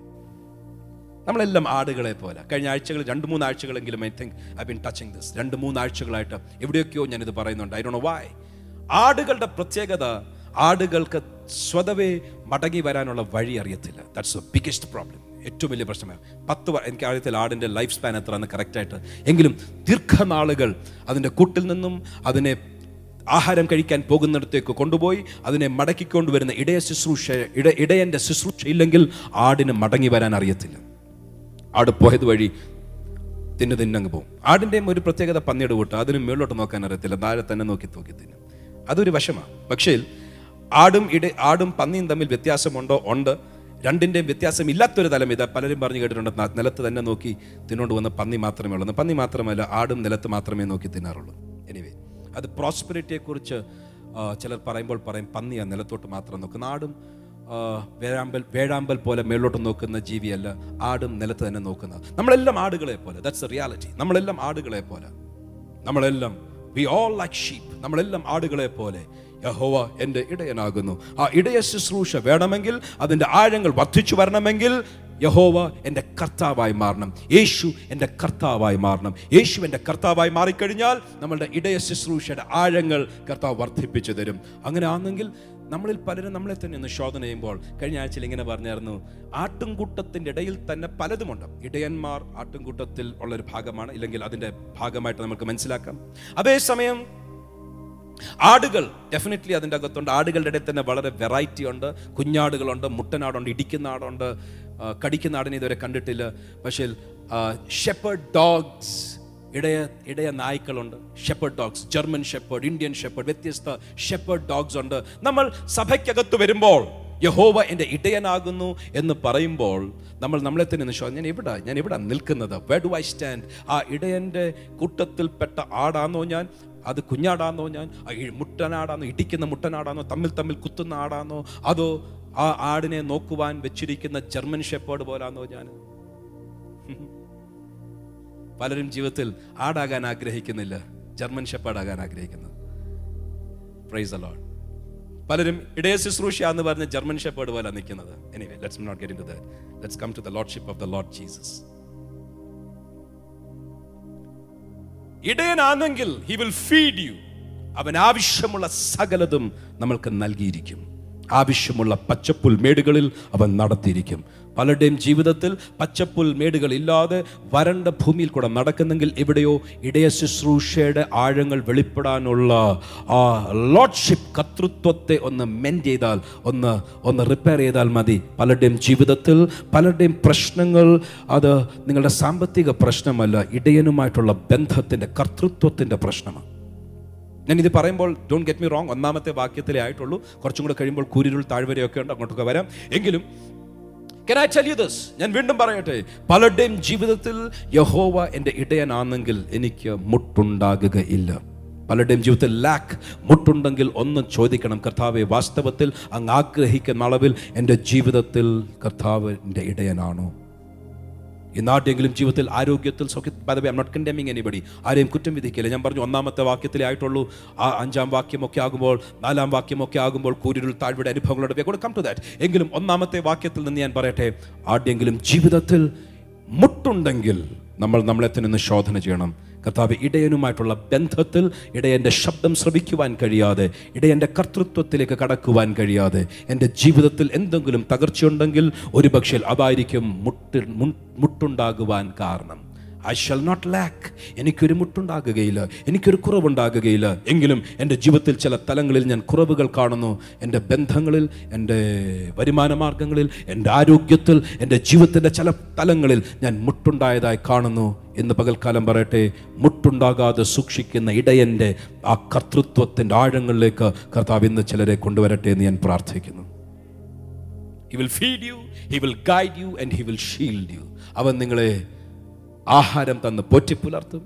നമ്മളെല്ലാം ആടുകളെ പോലെ. കഴിഞ്ഞ ആഴ്ചകൾ രണ്ട് മൂന്ന് ആഴ്ചകളെങ്കിലും I think I been touching this രണ്ട് മൂന്ന് ആഴ്ചകളായിട്ട് എവിടെയൊക്കെയോ ഞാനിത് പറയുന്നുണ്ട്. ഐ ഡോ വായ് ആടുകളുടെ പ്രത്യേകത ആടുകൾക്ക് സ്വതവേ മടങ്ങി വരാനുള്ള വഴി അറിയത്തില്ല. ദാറ്റ്സ് ദ ബിഗസ്റ്റ് പ്രോബ്ലം ഏറ്റവും വലിയ പ്രശ്നമാണ്. പത്ത് എനിക്ക് അറിയത്തില്ല ആടിന്റെ ലൈഫ് സ്പാൻ എത്രയാണ് കറക്റ്റായിട്ട് എങ്കിലും ദീർഘനാളുകൾ അതിന്റെ കൂട്ടിൽ നിന്നും അതിനെ ആഹാരം കഴിക്കാൻ പോകുന്നിടത്തേക്ക് കൊണ്ടുപോയി അതിനെ മടക്കിക്കൊണ്ടുവരുന്ന ഇടയ ശുശ്രൂഷ ഇട ഇടയന്റെ ശുശ്രൂഷ ഇല്ലെങ്കിൽ ആടിന് മടങ്ങി വരാൻ അറിയത്തില്ല. ആട് പോയത് വഴി തിന്നു തിന്നങ്ങ് പോകും. ആടിന്റെയും ഒരു പ്രത്യേകത പന്നിയുടെ കൂട്ടം അതിന് മേളോട്ട് നോക്കാൻ അറിയത്തില്ല താഴെ തന്നെ നോക്കി നോക്കി തിന്നും. അതൊരു വശമാണ് പക്ഷേ ആടും ഇട ആടും പന്നിയും തമ്മിൽ വ്യത്യാസമുണ്ടോ? ഉണ്ട്. രണ്ടിന്റെയും വ്യത്യാസം ഇല്ലാത്തൊരു തലം ഇത് പലരും പറഞ്ഞു കേട്ടിട്ടുണ്ട്. നിലത്ത് തന്നെ നോക്കി തിന്നോണ്ട് വന്ന പന്നി മാത്രമേ ഉള്ളൂ. പന്നി മാത്രമല്ല ആടും നിലത്ത് മാത്രമേ നോക്കി തിന്നാറുള്ളൂ. എനിവേ അത് പ്രോസ്പെരിറ്റിയെക്കുറിച്ച് ചിലർ പറയുമ്പോൾ പറയും പന്നിയാണ് നിലത്തോട്ട് മാത്രം നോക്കുന്ന ആടും വേഴാമ്പൽ വേഴാമ്പൽ പോലെ മേലോട്ട് നോക്കുന്ന ജീവിയല്ല ആടും നിലത്ത് തന്നെ നോക്കുന്നത്. നമ്മളെല്ലാം ആടുകളെ പോലെ. ദാറ്റ്സ് എ റിയാലിറ്റി നമ്മളെല്ലാം ആടുകളെ പോലെ. നമ്മളെല്ലാം വി ഓൾ ലൈക് ഷീപ്പ് നമ്മളെല്ലാം ആടുകളെ പോലെ. യഹോവ എന്റെ ഇടയനാകുന്നു. ആ ഇടയ ശുശ്രൂഷ വേണമെങ്കിൽ അതിന്റെ ആഴങ്ങൾ വർദ്ധിച്ചു വരണമെങ്കിൽ യഹോവ എന്റെ കർത്താവായി മാറണം. യേശു എന്റെ കർത്താവായി മാറണം. യേശു എന്റെ കർത്താവായി മാറിക്കഴിഞ്ഞാൽ നമ്മളുടെ ഇടയ ശുശ്രൂഷയുടെ ആഴങ്ങൾ കർത്താവ് വർദ്ധിപ്പിച്ചു തരും. അങ്ങനെ ആണെങ്കിൽ നമ്മളിൽ പലരും നമ്മളെ തന്നെ ഒന്ന് ശോധന ചെയ്യുമ്പോൾ കഴിഞ്ഞ ആഴ്ചയിൽ ഇങ്ങനെ പറഞ്ഞായിരുന്നു ആട്ടുംകൂട്ടത്തിന്റെ ഇടയിൽ തന്നെ പലതുമുണ്ട്. ഇടയന്മാർ ആട്ടുംകൂട്ടത്തിൽ ഉള്ളൊരു ഭാഗമാണ് ഇല്ലെങ്കിൽ അതിന്റെ ഭാഗമായിട്ട് നമുക്ക് മനസ്സിലാക്കാം. അതേസമയം ആടുകൾ ഡെഫിനറ്റ്ലി അതിന്റെ അകത്തുണ്ട്. ആടുകളുടെ ഇടയിൽ തന്നെ വളരെ വെറൈറ്റി ഉണ്ട്. കുഞ്ഞാടുകളുണ്ട് മുട്ടനാടുണ്ട് ഇടിക്കുന്ന ആടുണ്ട് കടിക്കുന്ന ആടിനെ ഇതുവരെ കണ്ടിട്ടില്ല. പക്ഷേ ഷെപ്പേർഡ് ഡോഗ്സ് ഇടയ ഇടയ നായ്ക്കളുണ്ട്. Shepherd dogs German shepherd Indian shepherd വ്യത്യസ്ത ഷെപ്പേർഡ് ഡോഗ്സ് ഉണ്ട്. നമ്മൾ സഭയ്ക്കകത്ത് വരുമ്പോൾ യഹോവ എന്റെ ഇടയനാകുന്നു എന്ന് പറയുമ്പോൾ നമ്മൾ നമ്മളെ തന്നെ നിശ്വാസം ഞാൻ എവിടെ ഞാൻ എവിടെ നിൽക്കുന്നത്? വേ ഡു ഐ സ്റ്റാൻഡ് ആ ഇടയന്റെ കൂട്ടത്തിൽപ്പെട്ട ആടാന്നോ ഞാൻ? അത് കുഞ്ഞാടാന്നോ ഞാൻ? മുട്ടനാടാന്നോ ഇടിക്കുന്ന മുട്ടനാടാന്നോ തമ്മിൽ തമ്മിൽ കുത്തുന്ന ആടാന്നോ? അതോ ആ ആടിനെ നോക്കുവാൻ വെച്ചിരിക്കുന്ന ജർമ്മൻ ഷെപ്പേർഡ് പോലാന്നോ ഞാൻ? പലരും ജീവിതത്തിൽ ആടാകാൻ ആഗ്രഹിക്കുന്നില്ല. ജർമ്മൻ ഷെപ്പാടാകാൻ ആഗ്രഹിക്കുന്നത് ആഗ്രഹിക്കുന്നു. പ്രൈസ് അലോൺ പലരും ഇടയ ശുശ്രൂഷ എന്ന് പറഞ്ഞ ജർമ്മൻ ഷെപ്പേർഡ് പോലെ നിൽക്കുന്നത്. Anyway let's not get into that let's come to the lordship of the lord Jesus ഇടയനാണെങ്കിൽ he will feed you അവൻ ആവശ്യമുള്ള സകലതും നമ്മൾക്ക് നൽകിയിരിക്കും. ആവശ്യമുള്ള പച്ചപ്പുൽമേടുകളിൽ അവൻ നടത്തിയിരിക്കും. പലരുടെയും ജീവിതത്തിൽ പച്ചപ്പുൽ മേടുകൾ ഇല്ലാതെ വരണ്ട ഭൂമിയിൽ കൂടെ നടക്കുന്നെങ്കിൽ എവിടെയോ ഇടയ ശുശ്രൂഷയുടെ ആഴങ്ങൾ വെളിപ്പെടാനുള്ള ആ ലോഡ്ഷിപ്പ് കർത്തൃത്വത്തെ ഒന്ന് മെൻ ചെയ്താൽ ഒന്ന് ഒന്ന് റിപ്പയർ ചെയ്താൽ മതി. പലരുടെയും ജീവിതത്തിൽ പലരുടെയും പ്രശ്നങ്ങൾ അത് നിങ്ങളുടെ സാമ്പത്തിക പ്രശ്നമല്ല ഇടയനുമായിട്ടുള്ള ബന്ധത്തിന്റെ കർത്തൃത്വത്തിന്റെ പ്രശ്നമാണ്. ഞാൻ ഇത് പറയുമ്പോൾ ഡോണ്ട് ഗെറ്റ് മീ റോങ് ഒന്നാമത്തെ വാക്യത്തിലേ ആയിട്ടുള്ളൂ. കുറച്ചും കൂടെ കഴിയുമ്പോൾ കൂരിരുൾ താഴ്വരയൊക്കെ ഉണ്ട് അങ്ങോട്ടൊക്കെ വരാം. എങ്കിലും This? ഞാൻ വീണ്ടും പറയട്ടെ. പലരുടെയും ജീവിതത്തിൽ യഹോവ എന്റെ ഇടയനാണെങ്കിൽ എനിക്ക് മുട്ടുണ്ടാകുകയില്ല. പലരുടെയും ജീവിതത്തിൽ ലാക്ക് മുട്ടുണ്ടെങ്കിൽ ഒന്ന് ചോദിക്കണം. കർത്താവെ വാസ്തവത്തിൽ അങ്ങ് ആഗ്രഹിക്കുന്ന അളവിൽ എന്റെ ജീവിതത്തിൽ കർത്താവിന്റെ ഇടയനാണോ? ഇന്ന് ജീവിതത്തിൽ ആരോഗ്യത്തിൽ സൗഖ്യ ഐം നോട്ട് കണ്ടെമിങ് എനിബടി ആരെയും കുറ്റം വിധിക്കില്ല. ഞാൻ പറഞ്ഞു ഒന്നാമത്തെ വാക്യത്തിലേ ആയിട്ടുള്ളൂ. ആ അഞ്ചാം വാക്യമൊക്കെ ആകുമ്പോൾ നാലാം വാക്യമൊക്കെ ആകുമ്പോൾ കൂരിരുൾ താഴ്വയുടെ അനുഭവങ്ങളുടെ കം ടു ദാറ്റ് എങ്കിലും ഒന്നാമത്തെ വാക്യത്തിൽ നിന്ന് ഞാൻ പറയട്ടെ ആരുടെയെങ്കിലും ജീവിതത്തിൽ മുട്ടുണ്ടെങ്കിൽ നമ്മൾ നമ്മളെ തന്നെ ശോധന ചെയ്യണം. കർത്താവ് ഇടയനുമായിട്ടുള്ള ബന്ധത്തിൽ ഇടയന്റെ ശബ്ദം ശ്രവിക്കുവാൻ കഴിയാതെ ഇടയന്റെ കർത്തൃത്വത്തിലേക്ക് കടക്കുവാൻ കഴിയാതെ എന്റെ ജീവിതത്തിൽ എന്തെങ്കിലും തകർച്ചയുണ്ടെങ്കിൽ ഒരുപക്ഷെ അതായിരിക്കും മുട്ട് മുട്ടുണ്ടാകുവാൻ കാരണം. ഐ ഷാൽ നോട്ട് ലാക്ക് എനിക്കൊരു മുട്ടുണ്ടാകുകയില്ല. എനിക്കൊരു കുറവുണ്ടാകുകയില്ല. എങ്കിലും എന്റെ ജീവിതത്തിൽ ചില തലങ്ങളിൽ ഞാൻ കുറവുകൾ കാണുന്നു. എന്റെ ബന്ധങ്ങളിൽ എന്റെ വരുമാന മാർഗങ്ങളിൽ എന്റെ ആരോഗ്യത്തിൽ എന്റെ ജീവിതത്തിന്റെ ചില തലങ്ങളിൽ ഞാൻ മുട്ടുണ്ടായതായി കാണുന്നു. എന്ന് പകൽക്കാലം പറയട്ടെ മുട്ടുണ്ടാകാതെ സൂക്ഷിക്കുന്ന ഇടയന്റെ ആ കർത്തൃത്വത്തിന്റെ ആഴങ്ങളിലേക്ക് കർത്താവ് ഇന്ന് ചിലരെ കൊണ്ടുവരട്ടെ എന്ന് ഞാൻ പ്രാർത്ഥിക്കുന്നു. He will feed you he will guide you and he will shield you അവൻ നിങ്ങളെ ആഹാരം തന്ന് പോറ്റി പുലർത്തും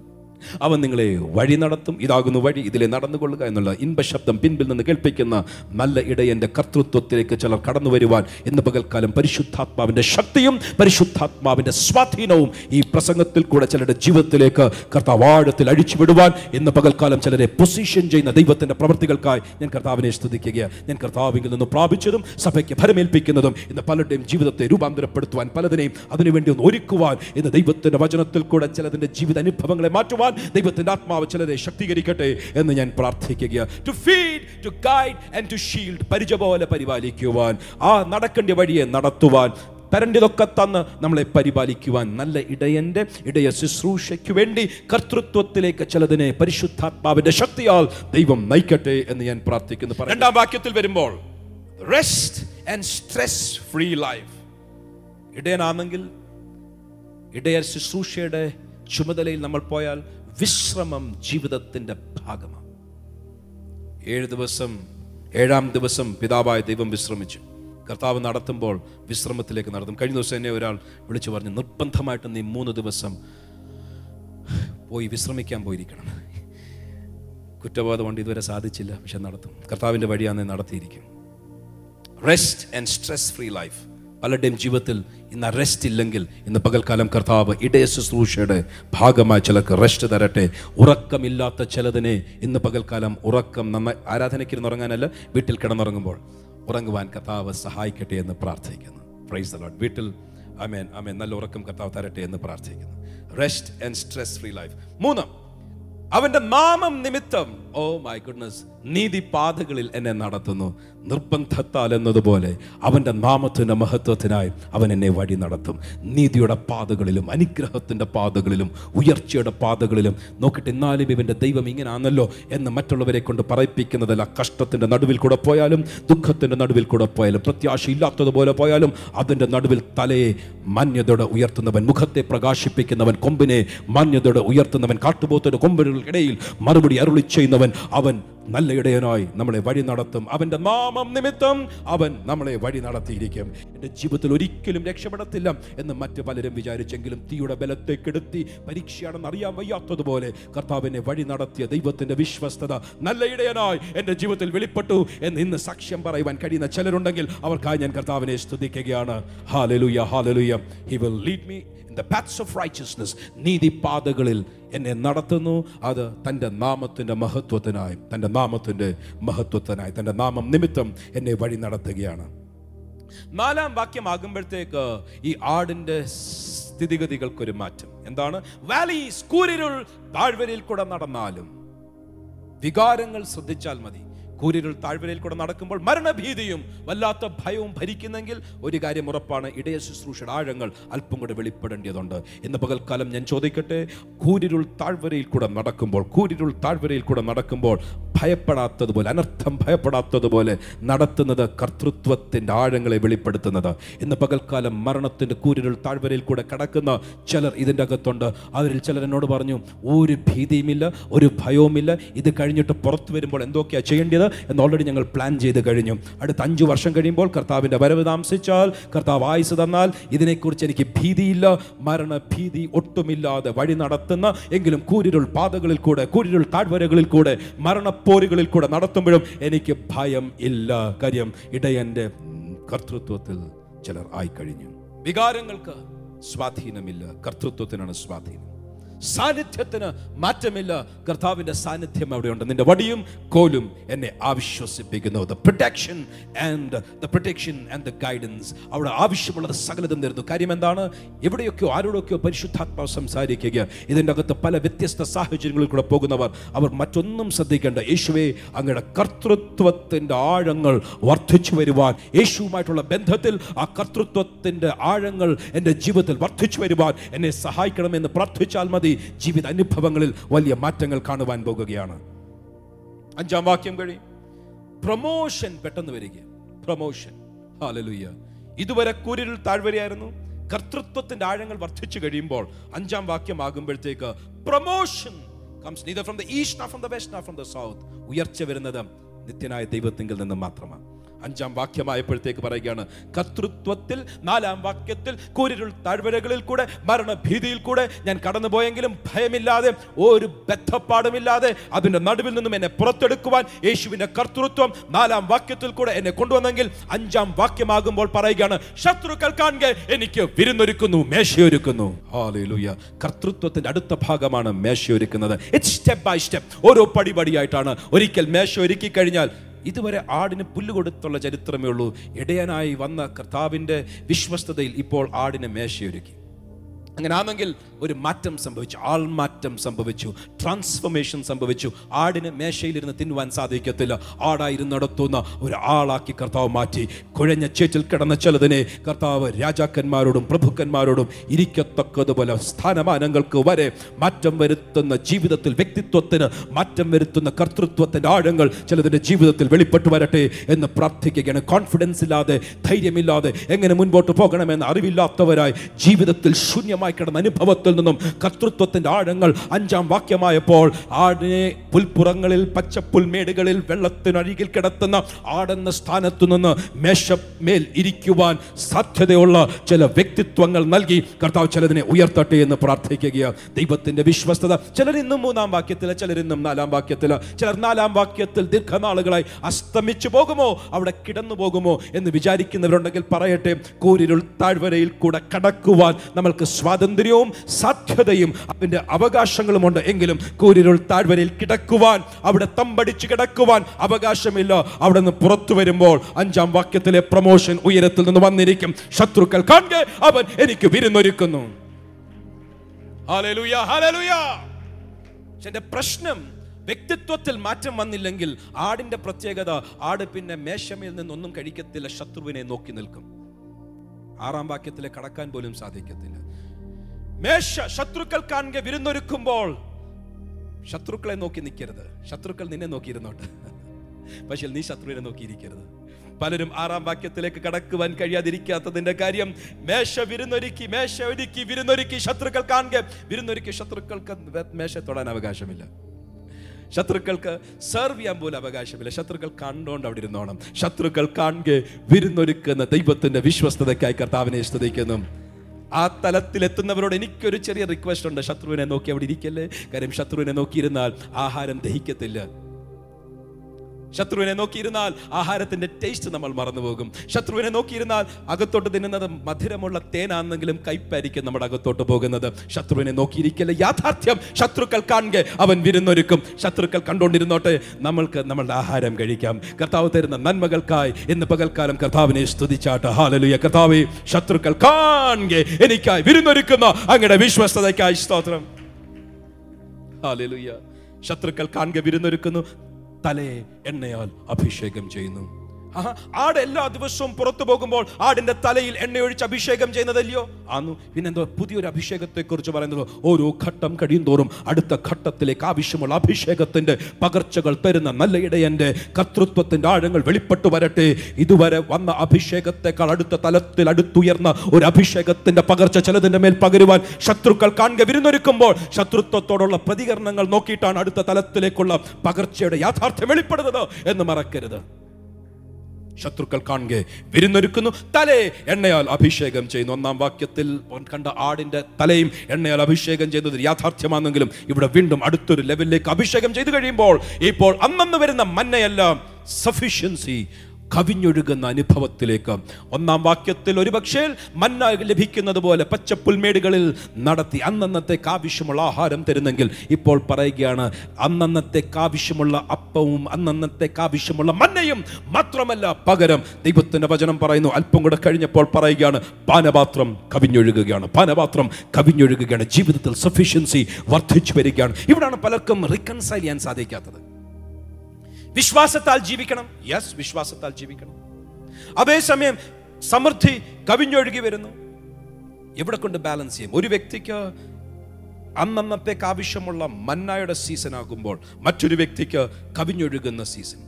അവൻ നിങ്ങളെ വഴി നടത്തും. ഇതാകുന്നു വഴി ഇതിലെ നടന്നുകൊള്ളുക എന്നുള്ള ഇൻപശബ്ദം പിൻപിൽ നിന്ന് കേൾപ്പിക്കുന്ന നല്ല ഇടയന്റെ കർത്തൃത്വത്തിലേക്ക് ചിലർ കടന്നു വരുവാൻ ഇന്ന് പകൽക്കാലം പരിശുദ്ധാത്മാവിന്റെ ശക്തിയും പരിശുദ്ധാത്മാവിന്റെ സ്വാധീനവും ഈ പ്രസംഗത്തിൽ കൂടെ ചിലരുടെ ജീവിതത്തിലേക്ക് കർത്താവാഴത്തിൽ അഴിച്ചു അഴിച്ചുവിടുവാൻ ഇന്ന് പകൽക്കാലം ചിലരെ പൊസിഷൻ ചെയ്യുന്ന ദൈവത്തിന്റെ പ്രവൃത്തികൾക്കായി ഞാൻ കർത്താവിനെ സ്തുതിക്കുകയാണ്. ഞാൻ കർത്താവിൽ നിന്ന് പ്രാപിച്ചതും സഭയ്ക്ക് ഫലമേൽപ്പിക്കുന്നതും ഇന്ന് പലരുടെയും ജീവിതത്തെ രൂപാന്തരപ്പെടുത്തുവാൻ പലതിനെയും അതിനുവേണ്ടി ഒന്ന് ഒരുക്കുവാൻ ഇന്ന് ദൈവത്തിന്റെ വചനത്തിൽ കൂടെ ചിലതിന്റെ ജീവിത അനുഭവങ്ങളെ മാറ്റുവാൻ ദൈവത്തിന്റെ ആത്മാവ് ചിലരെ ശക്തീകരിക്കട്ടെ എന്ന് ഞാൻ പ്രാർത്ഥിക്കുക to feed to guide and to shield പരിച പോലെ പരിപാലിക്കുവാൻ ആ നടക്കേണ്ട വഴിയെ നടത്തുവാൻ തരണ്ടിതൊക്കെ തന്ന് നമ്മളെ പരിപാലിക്കുവാൻ നല്ല ഇടയന്റെ ഇടയ ശുശ്രൂഷയ്ക്ക് വേണ്ടി കർത്തൃത്വത്തിലേക്ക് ചിലതിനെ പരിശുദ്ധാത്മാവിന്റെ ശക്തിയാൽ ദൈവം നയിക്കട്ടെ എന്ന് ഞാൻ പ്രാർത്ഥിക്കുന്നു. രണ്ടാം വാക്യത്തിൽ വരുമ്പോൾ rest and stress free life ഇടയനാണെങ്കിൽ ഇടയ ശുശ്രൂഷയുടെ ചുമതലയിൽ നമ്മൾ പോയാൽ വിശ്രമം ജീവിതത്തിന്റെ ഭാഗമാണ്. ഏഴ് ദിവസം ഏഴാം ദിവസം പിതാവായ ദൈവം വിശ്രമിച്ചു. കർത്താവ് നടത്തുമ്പോൾ വിശ്രമത്തിലേക്ക് നടത്തും കഴിഞ്ഞ ദിവസം എന്നെ ഒരാൾ വിളിച്ചു പറഞ്ഞു നിർബന്ധമായിട്ട് നീ മൂന്ന് ദിവസം പോയി വിശ്രമിക്കാൻ പോയിരിക്കണം. കുറ്റബോധം കൊണ്ട് ഇതുവരെ സാധിച്ചില്ല പക്ഷെ നടത്തും. കർത്താവിന്റെ വഴിയാണ് നടത്തിയിരിക്കും. Rest and stress free life പലരുടെയും ജീവിതത്തിൽ ഇന്ന് റെസ്റ്റ് ഇല്ലെങ്കിൽ ഇന്ന് പകൽക്കാലം കർത്താവ് ഇടയ ശുശ്രൂഷയുടെ ഭാഗമായി ചിലർക്ക് റെസ്റ്റ് തരട്ടെ. ഉറക്കമില്ലാത്ത ചിലതിനെ ഇന്ന് പകൽക്കാലം ഉറക്കം നന്നായി ആരാധനയ്ക്കിരുന്ന് ഉറങ്ങാനല്ല വീട്ടിൽ കിടന്നുറങ്ങുമ്പോൾ ഉറങ്ങുവാൻ കർത്താവ് സഹായിക്കട്ടെ എന്ന് പ്രാർത്ഥിക്കുന്നു. പ്രൈസ് ദ ലോർഡ് വീട്ടിൽ അമേൻ അമേൻ നല്ല ഉറക്കം കർത്താവ് തരട്ടെ എന്ന് പ്രാർത്ഥിക്കുന്നു. Rest and stress free life മൂന്ന് അവന്റെ നാമം നിമിത്തം ഓ മൈ ഗുഡ്നസ് നീതി പാതകളിൽ എന്നെ നടത്തുന്നു. നിർബന്ധത്താൽ എന്നതുപോലെ അവന്റെ നാമത്തിന്റെ മഹത്വത്തിനായി അവൻ എന്നെ വഴി നടത്തും. നീതിയുടെ പാതകളിലും അനുഗ്രഹത്തിന്റെ പാതകളിലും ഉയർച്ചയുടെ പാതകളിലും നോക്കിയിട്ട് എന്നാലും ഇവന്റെ ദൈവം ഇങ്ങനെയാണല്ലോ എന്ന് മറ്റുള്ളവരെ കൊണ്ട് പറയിപ്പിക്കുന്നതല്ല. കഷ്ടത്തിന്റെ നടുവിൽ കൂടെ പോയാലും ദുഃഖത്തിന്റെ നടുവിൽ കൂടെ പോയാലും പ്രത്യാശ ഇല്ലാത്തതുപോലെ പോയാലും അതിന്റെ നടുവിൽ തലയെ മാന്യതയോടെ ഉയർത്തുന്നവൻ മുഖത്തെ പ്രകാശിപ്പിക്കുന്നവൻ കൊമ്പിനെ മാന്യതയോടെ ഉയർത്തുന്നവൻ കാട്ടുപോത്തിന്റെ കൊമ്പിനുകൾക്കിടയിൽ മറുപടി അരുളി ചെയ്യുന്നവൻ അവൻ നല്ല ഇടയനായി നമ്മളെ വഴി നടത്തും. അവന്റെ നാമം നിമിത്തം അവൻ നമ്മളെ വഴി നടത്തിയിരിക്കും. എന്റെ ജീവിതത്തിൽ ഒരിക്കലും രക്ഷപ്പെടത്തില്ല എന്ന് മറ്റു പലരും വിചാരിച്ചെങ്കിലും തീയുടെ ബലത്തെ കെടുത്തി പരീക്ഷയാണെന്ന് അറിയാൻ വയ്യാത്തതുപോലെ കർത്താവിനെ വഴി നടത്തിയ ദൈവത്തിന്റെ വിശ്വസ്തത നല്ല ഇടയനായി എന്റെ ജീവിതത്തിൽ വെളിപ്പെട്ടു എന്ന് ഇന്ന് സാക്ഷ്യം പറയുവാൻ കഴിയുന്ന ചിലരുണ്ടെങ്കിൽ അവർക്കായി ഞാൻ കർത്താവിനെ സ്തുതിക്കുകയാണ്. Hallelujah hallelujah he will lead me in the paths of righteousness നീതിപാതകളിൽ എന്നെ നടത്തുന്നു. അത് തന്റെ നാമത്തിന്റെ മഹത്വത്തിനായി തന്റെ നാമത്തിന്റെ മഹത്വത്തിനായി തന്റെ നാമം നിമിത്തം എന്നെ വഴി നടത്തുകയാണ്. നാലാം വാക്യമാകുമ്പോഴത്തേക്ക് ഈ ആടിന്റെ സ്ഥിതിഗതികൾക്കൊരു മാറ്റം. എന്താണ്? വാലി കൂരിരുൾ താഴ്വരയിൽ കൂടെ നടന്നാലും വികാരങ്ങൾ ശ്രദ്ധിച്ചാൽ മതി. കൂരിരുൾ താഴ്വരയിൽ കൂടെ നടക്കുമ്പോൾ മരണഭീതിയും വല്ലാത്ത ഭയവും ഭരിക്കുന്നെങ്കിൽ ഒരു കാര്യം ഉറപ്പാണ് ഇടയ ശുശ്രൂഷയുടെ ആഴങ്ങൾ അല്പം കൂടെ വെളിപ്പെടേണ്ടതുണ്ട്. ഇന്ന് പകൽക്കാലം ഞാൻ ചോദിക്കട്ടെ കൂരിരുൾ താഴ്വരയിൽ കൂടെ നടക്കുമ്പോൾ കൂരിരുൾ താഴ്വരയിൽ കൂടെ നടക്കുമ്പോൾ ഭയപ്പെടാത്തതുപോലെ അനർത്ഥം ഭയപ്പെടാത്തതുപോലെ നടത്തുന്നത് കർത്തൃത്വത്തിന്റെ ആഴങ്ങളെ വെളിപ്പെടുത്തുന്നത്. ഇന്ന് പകൽക്കാലം മരണത്തിന്റെ കൂരിരുൾ താഴ്വരയിൽ കൂടെ കടക്കുന്ന ചിലർ ഇതിന്റെ അകത്തുണ്ട്. അവരിൽ ചിലർ എന്നോട് പറഞ്ഞു ഒരു ഭീതിയുമില്ല ഒരു ഭയവുമില്ല. ഇത് കഴിഞ്ഞിട്ട് പുറത്തു വരുമ്പോൾ എന്തൊക്കെയാണ് ചെയ്യേണ്ടത് എന്ന് ഓൾറെഡി ഞങ്ങൾ പ്ലാൻ ചെയ്ത് കഴിഞ്ഞു. അടുത്ത അഞ്ച് വർഷം കഴിയുമ്പോൾ കർത്താവിന്റെ വരവ് താമസിച്ചാൽ കർത്താവ് ആയുസ് തന്നാൽ ഇതിനെക്കുറിച്ച് എനിക്ക് ഭീതിയില്ല. മരണഭീതി ഒട്ടുമില്ലാതെ വഴി നടത്തുന്ന എങ്കിലും കൂരിരുൾ പാതകളിൽ കൂടെ കൂരിരുൾ താഴ്വരകളിൽ കൂടെ മരണപ്പോരുകളിൽ കൂടെ നടത്തുമ്പോഴും എനിക്ക് ഭയം ഇല്ല. കാര്യം ഇടയന്റെ കർത്തൃത്വത്തിൽ ചിലർ ആയിക്കഴിഞ്ഞു. വികാരങ്ങൾക്ക് സ്വാധീനമില്ല. കർത്തൃത്വത്തിനാണ് സ്വാധീനം. സാന്നിധ്യത്തിന് മാറ്റമില്ല. കർത്താവിന്റെ സാന്നിധ്യം അവിടെയുണ്ട്. നിന്റെ വടിയും കോലും എന്നെ ആവിശ്വസിപ്പിക്കുന്നു. The protection and the protection and the guidance അവിടെ ആവശ്യമുള്ളത് സകലതും തരുന്നു. കാര്യം എന്താണ്? എവിടെയൊക്കെയോ ആരോടൊക്കെയോ പരിശുദ്ധാത്മാവ് സംസാരിക്കുക. ഇതിന്റെ അകത്ത് പല വ്യത്യസ്ത സാഹചര്യങ്ങളിൽ കൂടെ പോകുന്നവർ അവർ മറ്റൊന്നും ശ്രദ്ധിക്കേണ്ട. യേശുവെ അങ്ങയുടെ കർത്തൃത്വത്തിന്റെ ആഴങ്ങൾ വർദ്ധിച്ചു വരുവാൻ യേശുവുമായിട്ടുള്ള ബന്ധത്തിൽ ആ കർത്തൃത്വത്തിന്റെ ആഴങ്ങൾ എന്റെ ജീവിതത്തിൽ വർദ്ധിച്ചു വരുവാൻ എന്നെ സഹായിക്കണമെന്ന് പ്രാർത്ഥിച്ചാൽ മതി. ജീവിത അനുഭവങ്ങളിൽ വലിയ മാറ്റങ്ങൾ കാണുവാൻ പോകുകയാണ്. അഞ്ചാം വാക്യം കഴിയും പ്രൊമോഷൻ പെട്ടെന്ന് വരിക പ്രൊമോഷൻ ഹാലലുയ്യ ഇതുവരെ കൂരിൽ താഴ്വരയായിരുന്നു. കർത്തൃത്വത്തിന്റെ ആഴങ്ങൾ വർദ്ധിച്ചു കഴിയുമ്പോൾ അഞ്ചാം വാക്യം ആകുമ്പോഴത്തേക്ക് promotion comes from the east from the west from the south ഉയർച്ച വരുന്നത് നിത്യനായ ദൈവത്തിങ്കിൽ നിന്ന് മാത്രമാണ്. അഞ്ചാം വാക്യമായപ്പോഴത്തേക്ക് പറയുകയാണ് കർത്തൃത്വത്തിൽ നാലാം വാക്യത്തിൽ കൂരിരുൾ താഴ്വരകളിൽ കൂടെ മരണഭീതിയിൽ കൂടെ ഞാൻ കടന്നുപോയെങ്കിലും ഭയമില്ലാതെ ഒരു ബദ്ധപ്പാടുമില്ലാതെ അതിന്റെ നടുവിൽ നിന്നും എന്നെ പുറത്തെടുക്കുവാൻ യേശുവിന്റെ കർത്തൃത്വം നാലാം വാക്യത്തിൽ കൂടെ എന്നെ കൊണ്ടുവന്നെങ്കിൽ അഞ്ചാം വാക്യമാകുമ്പോൾ പറയുകയാണ് ശത്രുക്കൾ കാണുക എനിക്ക് വിരുന്നൊരുക്കുന്നു മേശയൊരുക്കുന്നു. കർത്തൃത്വത്തിന്റെ കർത്തൃത്വത്തിന്റെ അടുത്ത ഭാഗമാണ് മേശയൊരുക്കുന്നത്. ഇറ്റ്സ് സ്റ്റെപ്പ് ബൈ സ്റ്റെപ്പ് ഓരോ പടിപടിയായിട്ടാണ്. ഒരിക്കൽ മേശ ഒരുക്കി കഴിഞ്ഞാൽ ഇതുവരെ ആടിന് പുല്ല് കൊടുത്തുള്ള ചരിത്രമേ ഉള്ളൂ. ഇടയനായി വന്ന കർത്താവിന്റെ വിശ്വസ്തതയിൽ ഇപ്പോൾ ആടിനെ മേശയൊരുക്കി. അങ്ങനെ ആണെങ്കിൽ ഒരു മാറ്റം സംഭവിച്ചു ആൾമാറ്റം സംഭവിച്ചു ട്രാൻസ്ഫോർമേഷൻ സംഭവിച്ചു. ആടിന് മേശയിലിരുന്ന് തിന്നുവാൻ സാധിക്കത്തില്ല. ആടായിരുന്നിടത്തുന്ന ഒരു ആളാക്കി കർത്താവ് മാറ്റി. കുഴഞ്ഞ ചേറ്റിൽ കിടന്ന ചിലതിനെ കർത്താവ് രാജാക്കന്മാരോടും പ്രഭുക്കന്മാരോടും ഇരിക്കത്തക്കതുപോലെ സ്ഥാനമാനങ്ങൾക്ക് വരെ മാറ്റം വരുത്തുന്ന ജീവിതത്തിൽ വ്യക്തിത്വത്തിന് മാറ്റം വരുത്തുന്ന കർത്തൃത്വത്തിന്റെ ആഴങ്ങൾ ചിലതിന്റെ ജീവിതത്തിൽ വെളിപ്പെട്ടു വരട്ടെ എന്ന് പ്രാർത്ഥിക്കുകയാണ്. കോൺഫിഡൻസ് ഇല്ലാതെ ധൈര്യമില്ലാതെ എങ്ങനെ മുൻപോട്ട് പോകണമെന്ന് അറിവില്ലാത്തവരായി ജീവിതത്തിൽ ശൂന്യമായി കിടന്ന അനുഭവത്തിൽ നിന്നും കർത്തൃത്വത്തിന്റെ ആഴങ്ങൾ അഞ്ചാം വാക്യമായപ്പോൾ ആടിനെ പുൽപ്പുറങ്ങളിൽ പച്ചപ്പുൽമേടുകളിൽ വെള്ളത്തിനരികിൽ കിടത്തുന്ന ആടെന്ന സ്ഥാനത്തു നിന്ന് മേശമേൽ ഇരിക്കുവാൻ സാധ്യതയുള്ള ചില വ്യക്തിത്വങ്ങൾ നൽകി കർത്താവ് ചിലതിനെ ഉയർത്തട്ടെ എന്ന് പ്രാർത്ഥിക്കുകയാണ്. ദൈവത്തിന്റെ വിശ്വസ്തത. ചിലർ ഇന്നും മൂന്നാം വാക്യത്തിൽ ചിലരിന്നും നാലാം വാക്യത്തിൽ ചിലർ നാലാം വാക്യത്തിൽ ദീർഘനാളുകളായി അസ്തമിച്ചു പോകുമോ? അവിടെ കിടന്നു പോകുമോ? എന്ന് വിചാരിക്കുന്നവരുണ്ടെങ്കിൽ പറയട്ടെ കൂരിരുൾ താഴ്വരയിൽ കൂടെ കടക്കുവാൻ നമ്മൾക്ക് സ്വാതന്ത്ര്യവും സാധ്യതയും അതിന്റെ അവകാശങ്ങളുമുണ്ട്. എങ്കിലും കൂരിരുൾ താഴ്വരയിൽ കിടക്കുവാൻ അവിടെ തമ്പടിച്ച് കിടക്കുവാൻ അവകാശമില്ല. അവിടെ നിന്ന് പുറത്തു വരുമ്പോൾ അഞ്ചാം വാക്യത്തിലെ പ്രമോഷൻ ഉയരത്തിൽ നിന്ന് വന്നിരിക്കും. ശത്രുക്കൾ കാണെ അവൻ എനിക്ക് വിരുന്നൊരുക്കുന്നു. എന്റെ പ്രശ്നം വ്യക്തിത്വത്തിൽ മാറ്റം വന്നില്ലെങ്കിൽ ആടിന്റെ പ്രത്യേകത ആട് പിന്നെ മേശമയിൽ നിന്നൊന്നും കഴിക്കത്തില്ല ശത്രുവിനെ നോക്കി നിൽക്കും. ആറാം വാക്യത്തിലെ കടക്കാൻ പോലും സാധിക്കത്തില്ല. മേശ ശത്രുക്കൾ കാണുക വിരുന്നൊരുക്കുമ്പോൾ ശത്രുക്കളെ നോക്കി നിൽക്കരുത്. ശത്രുക്കൾ നിന്നെ നോക്കിയിരുന്നോട്ട് പക്ഷേ നീ ശത്രുവിനെ നോക്കിയിരിക്കരുത്. പലരും ആറാം വാക്യത്തിലേക്ക് കടക്കുവാൻ കഴിയാതിരിക്കാത്തതിന്റെ കാര്യം മേശ വിരുന്നൊരുക്കി മേശ ഒരുക്കി വിരുന്നൊരുക്കി ശത്രുക്കൾ കാണുക. വിരുന്നൊരുക്കി ശത്രുക്കൾക്ക് മേശ തൊടാൻ അവകാശമില്ല. ശത്രുക്കൾക്ക് സെർവ് ചെയ്യാൻ പോലും അവകാശമില്ല. ശത്രുക്കൾ കണ്ടോണ്ട് അവിടെ ഇരുന്നോണം. ശത്രുക്കൾ കാണുക വിരുന്നൊരുക്കുന്ന ദൈവത്തിന്റെ വിശ്വസ്തതയ്ക്കായി കർത്താവിനെ സ്തുതിക്കുന്നു. ആ തലത്തിലെത്തുന്നവരോട് എനിക്കൊരു ചെറിയ റിക്വസ്റ്റ് ഉണ്ട്. ശത്രുവിനെ നോക്കി അവിടെ ഇരിക്കല്ലേ? കാര്യം ശത്രുവിനെ നോക്കിയിരുന്നാൽ ആഹാരം ദഹിക്കത്തില്ല. ശത്രുവിനെ നോക്കിയിരുന്നാൽ ആഹാരത്തിന്റെ ടേസ്റ്റ് നമ്മൾ മറന്നുപോകും. ശത്രുവിനെ നോക്കിയിരുന്നാൽ അകത്തോട്ട് തിന്നുന്നത് മധുരമുള്ള തേനാണെന്നെങ്കിലും കൈപ്പായിരിക്കും നമ്മുടെ അകത്തോട്ട് പോകുന്നത്. ശത്രുവിനെ നോക്കിയിരിക്കല്ല യാഥാർത്ഥ്യം? ശത്രുക്കൾ കാണുക അവൻ വിരുന്നൊരുക്കും. ശത്രുക്കൾ കണ്ടുകൊണ്ടിരുന്നോട്ടെ നമ്മൾക്ക് നമ്മളുടെ ആഹാരം കഴിക്കാം. കർത്താവ് തരുന്ന നന്മകൾക്കായി ഇന്ന് പകൽക്കാലം കർത്താവിനെ സ്തുതിച്ചാട്ട്. ഹാലലുയ കർത്താവെ ശത്രുക്കൾ കാണുക എനിക്കായി വിരുന്നൊരുക്കുന്ന അങ്ങയുടെ വിശ്വസ്തതയ്ക്കായി സ്തോത്രം. ഹാലലുയ ശത്രുക്കൾ കാണുക വിരുന്നൊരുക്കുന്നു. തലയെ എണ്ണയാൽ അഭിഷേകം ചെയ്യുന്നു. ആട് എല്ലാ ദിവസവും പുറത്തു പോകുമ്പോൾ ആടിന്റെ തലയിൽ എണ്ണയൊഴിച്ച് അഭിഷേകം ചെയ്യുന്നതല്ലയോ? ആന്നു പിന്നെന്തോ പുതിയൊരു അഭിഷേകത്തെ കുറിച്ച് പറയുന്നത്? ഓരോ ഘട്ടം കഴിയും തോറും അടുത്ത ഘട്ടത്തിലേക്ക് ആവശ്യമുള്ള അഭിഷേകത്തിന്റെ പകർച്ചകൾ തരുന്ന നല്ല ഇടയന്റെ കർത്തൃത്വത്തിന്റെ ആഴങ്ങൾ വെളിപ്പെട്ടു വരട്ടെ. ഇതുവരെ വന്ന അഭിഷേകത്തെക്കാൾ അടുത്ത തലത്തിൽ അടുത്തുയർന്ന ഒരു അഭിഷേകത്തിന്റെ പകർച്ച ചിലതിന്റെ മേൽ പകരുവാൻ ശത്രുക്കൾ കാണുക വിരുന്നൊരുക്കുമ്പോൾ ശത്രുത്വത്തോടുള്ള പ്രതികരണങ്ങൾ നോക്കിയിട്ടാണ് അടുത്ത തലത്തിലേക്കുള്ള പകർച്ചയുടെ യാഥാർത്ഥ്യം വെളിപ്പെടുന്നത് എന്ന് മറക്കരുത്. ശത്രുക്കൾ കാണുക. വിരുന്നൊരുക്കുന്നു. തലേ എണ്ണയാൽ അഭിഷേകം ചെയ്യുന്നു. ഒന്നാം വാക്യത്തിൽ കണ്ട ആടിന്റെ തലയും എണ്ണയാൽ അഭിഷേകം ചെയ്തത് യാഥാർത്ഥ്യമാണെങ്കിലും ഇവിടെ വീണ്ടും അടുത്തൊരു ലെവലിലേക്ക് അഭിഷേകം ചെയ്തു കഴിയുമ്പോൾ ഇപ്പോൾ അന്നന്ന് വരുന്ന മന്നയെല്ലാം സഫിഷ്യൻസി കവിഞ്ഞൊഴുകുന്ന അനുഭവത്തിലേക്ക്. ഒന്നാം വാക്യത്തിൽ ഒരുപക്ഷേ മന്ന ലഭിക്കുന്നത് പോലെ പച്ചപ്പുൽമേടുകളിൽ നടത്തി അന്നന്നത്തേക്ക് ആവശ്യമുള്ള ആഹാരം തരുന്നെങ്കിൽ ഇപ്പോൾ പറയുകയാണ് അന്നന്നത്തേക്ക് ആവശ്യമുള്ള അപ്പവും അന്നന്നത്തേക്ക് ആവശ്യമുള്ള മന്നയും മാത്രമല്ല പകരം. ദൈവത്തിന്റെ വചനം പറയുന്നു അല്പം കൂടെ കഴിഞ്ഞപ്പോൾ പറയുകയാണ് പാനപാത്രം കവിഞ്ഞൊഴുകുകയാണ്. പാനപാത്രം കവിഞ്ഞൊഴുകുകയാണ്. ജീവിതത്തിൽ സഫീഷ്യൻസി വർദ്ധിച്ചു വരികയാണ്. ഇവിടാണ് പലർക്കും റിക്കൺസൈൽ ചെയ്യാൻ സാധിക്കാത്തത്. വിശ്വാസത്താൽ ജീവിക്കണം. യെസ് വിശ്വാസത്താൽ ജീവിക്കണം. അതേസമയം സമൃദ്ധി കവിഞ്ഞൊഴുകി വരുന്നു. എവിടെ കൊണ്ട് ബാലൻസ് ചെയ്യും? ഒരു വ്യക്തിക്ക് അന്നന്നത്തേക്ക് ആവശ്യമുള്ള മന്നായുടെ സീസൺ ആകുമ്പോൾ മറ്റൊരു വ്യക്തിക്ക് കവിഞ്ഞൊഴുകുന്ന സീസൺ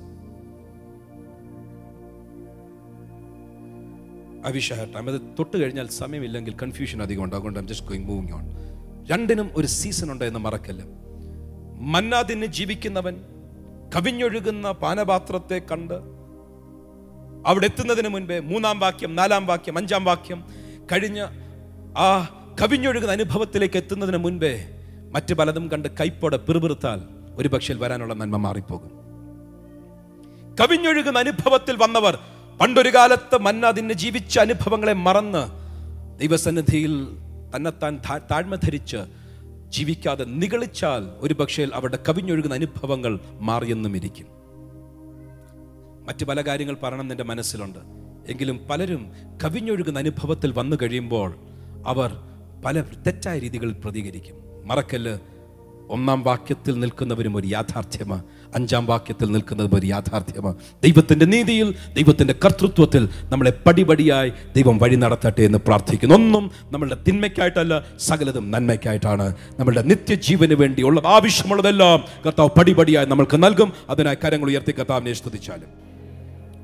അവിഷഹട്ട് അത് തൊട്ട് കഴിഞ്ഞാൽ സമയമില്ലെങ്കിൽ കൺഫ്യൂഷൻ അധികം ഉണ്ട് അതുകൊണ്ട് ജസ്റ്റ് ഗോയിങ് മൂവിങ് ഓൺ രണ്ടിനും ഒരു സീസൺ ഉണ്ട് എന്ന് മറക്കല്ല? മന്നാതിന് ജീവിക്കുന്നവൻ കവിഞ്ഞൊഴുകുന്ന പാനപാത്രത്തെ കണ്ട് അവിടെ എത്തുന്നതിന് മുൻപേ മൂന്നാം വാക്യം നാലാം വാക്യം അഞ്ചാം വാക്യം കഴിഞ്ഞ ആ കവിഞ്ഞൊഴുകുന്ന അനുഭവത്തിലേക്ക് എത്തുന്നതിന് മുൻപേ മറ്റു പലതും കണ്ട് കൈപ്പോടെ പിറുപിറുത്താൽ ഒരു പക്ഷേ വരാനുള്ള നന്മ മാറിപ്പോകും. കവിഞ്ഞൊഴുകുന്ന അനുഭവത്തിൽ വന്നവർ പണ്ടൊരു കാലത്ത് മന്ന അതിന് ജീവിച്ച അനുഭവങ്ങളെ മറന്ന് ദൈവസന്നിധിയിൽ തന്നെത്താൻ താഴ്മ ധരിച്ച് ജീവിക്കാതെ നികളിച്ചാൽ ഒരു പക്ഷേ അവരുടെ കവിഞ്ഞൊഴുകുന്ന അനുഭവങ്ങൾ മാറിയെന്നും ഇരിക്കും. മറ്റു പല കാര്യങ്ങൾ പറയണം എന്റെ മനസ്സിലുണ്ട്. എങ്കിലും പലരും കവിഞ്ഞൊഴുകുന്ന അനുഭവത്തിൽ വന്നു കഴിയുമ്പോൾ അവർ പല തെറ്റായ രീതികളിൽ പ്രതികരിക്കും. മറക്കല്ല് ഒന്നാം വാക്യത്തിൽ നിൽക്കുന്നവരും ഒരു യാഥാർത്ഥ്യമാണ് അഞ്ചാം വാക്യത്തിൽ നിൽക്കുന്നതും ഒരു യാഥാർത്ഥ്യമാണ് ദൈവത്തിന്റെ നീതിയിൽ ദൈവത്തിന്റെ കർത്തൃത്വത്തിൽ നമ്മളെ പടിപടിയായി ദൈവം വഴി നടത്തട്ടെ എന്ന് പ്രാർത്ഥിക്കുന്നു. ഒന്നും നമ്മളുടെ തിന്മയ്ക്കായിട്ടല്ല സകലതും നന്മയ്ക്കായിട്ടാണ്. നമ്മളുടെ നിത്യജീവന് വേണ്ടിയുള്ള ആവശ്യമുള്ളതെല്ലാം കർത്താവ് പടിപടിയായി നമ്മൾക്ക് നൽകും. അതിനായി കരങ്ങൾ ഉയർത്തി കർത്താവിനെ സ്തുതിച്ചാലും.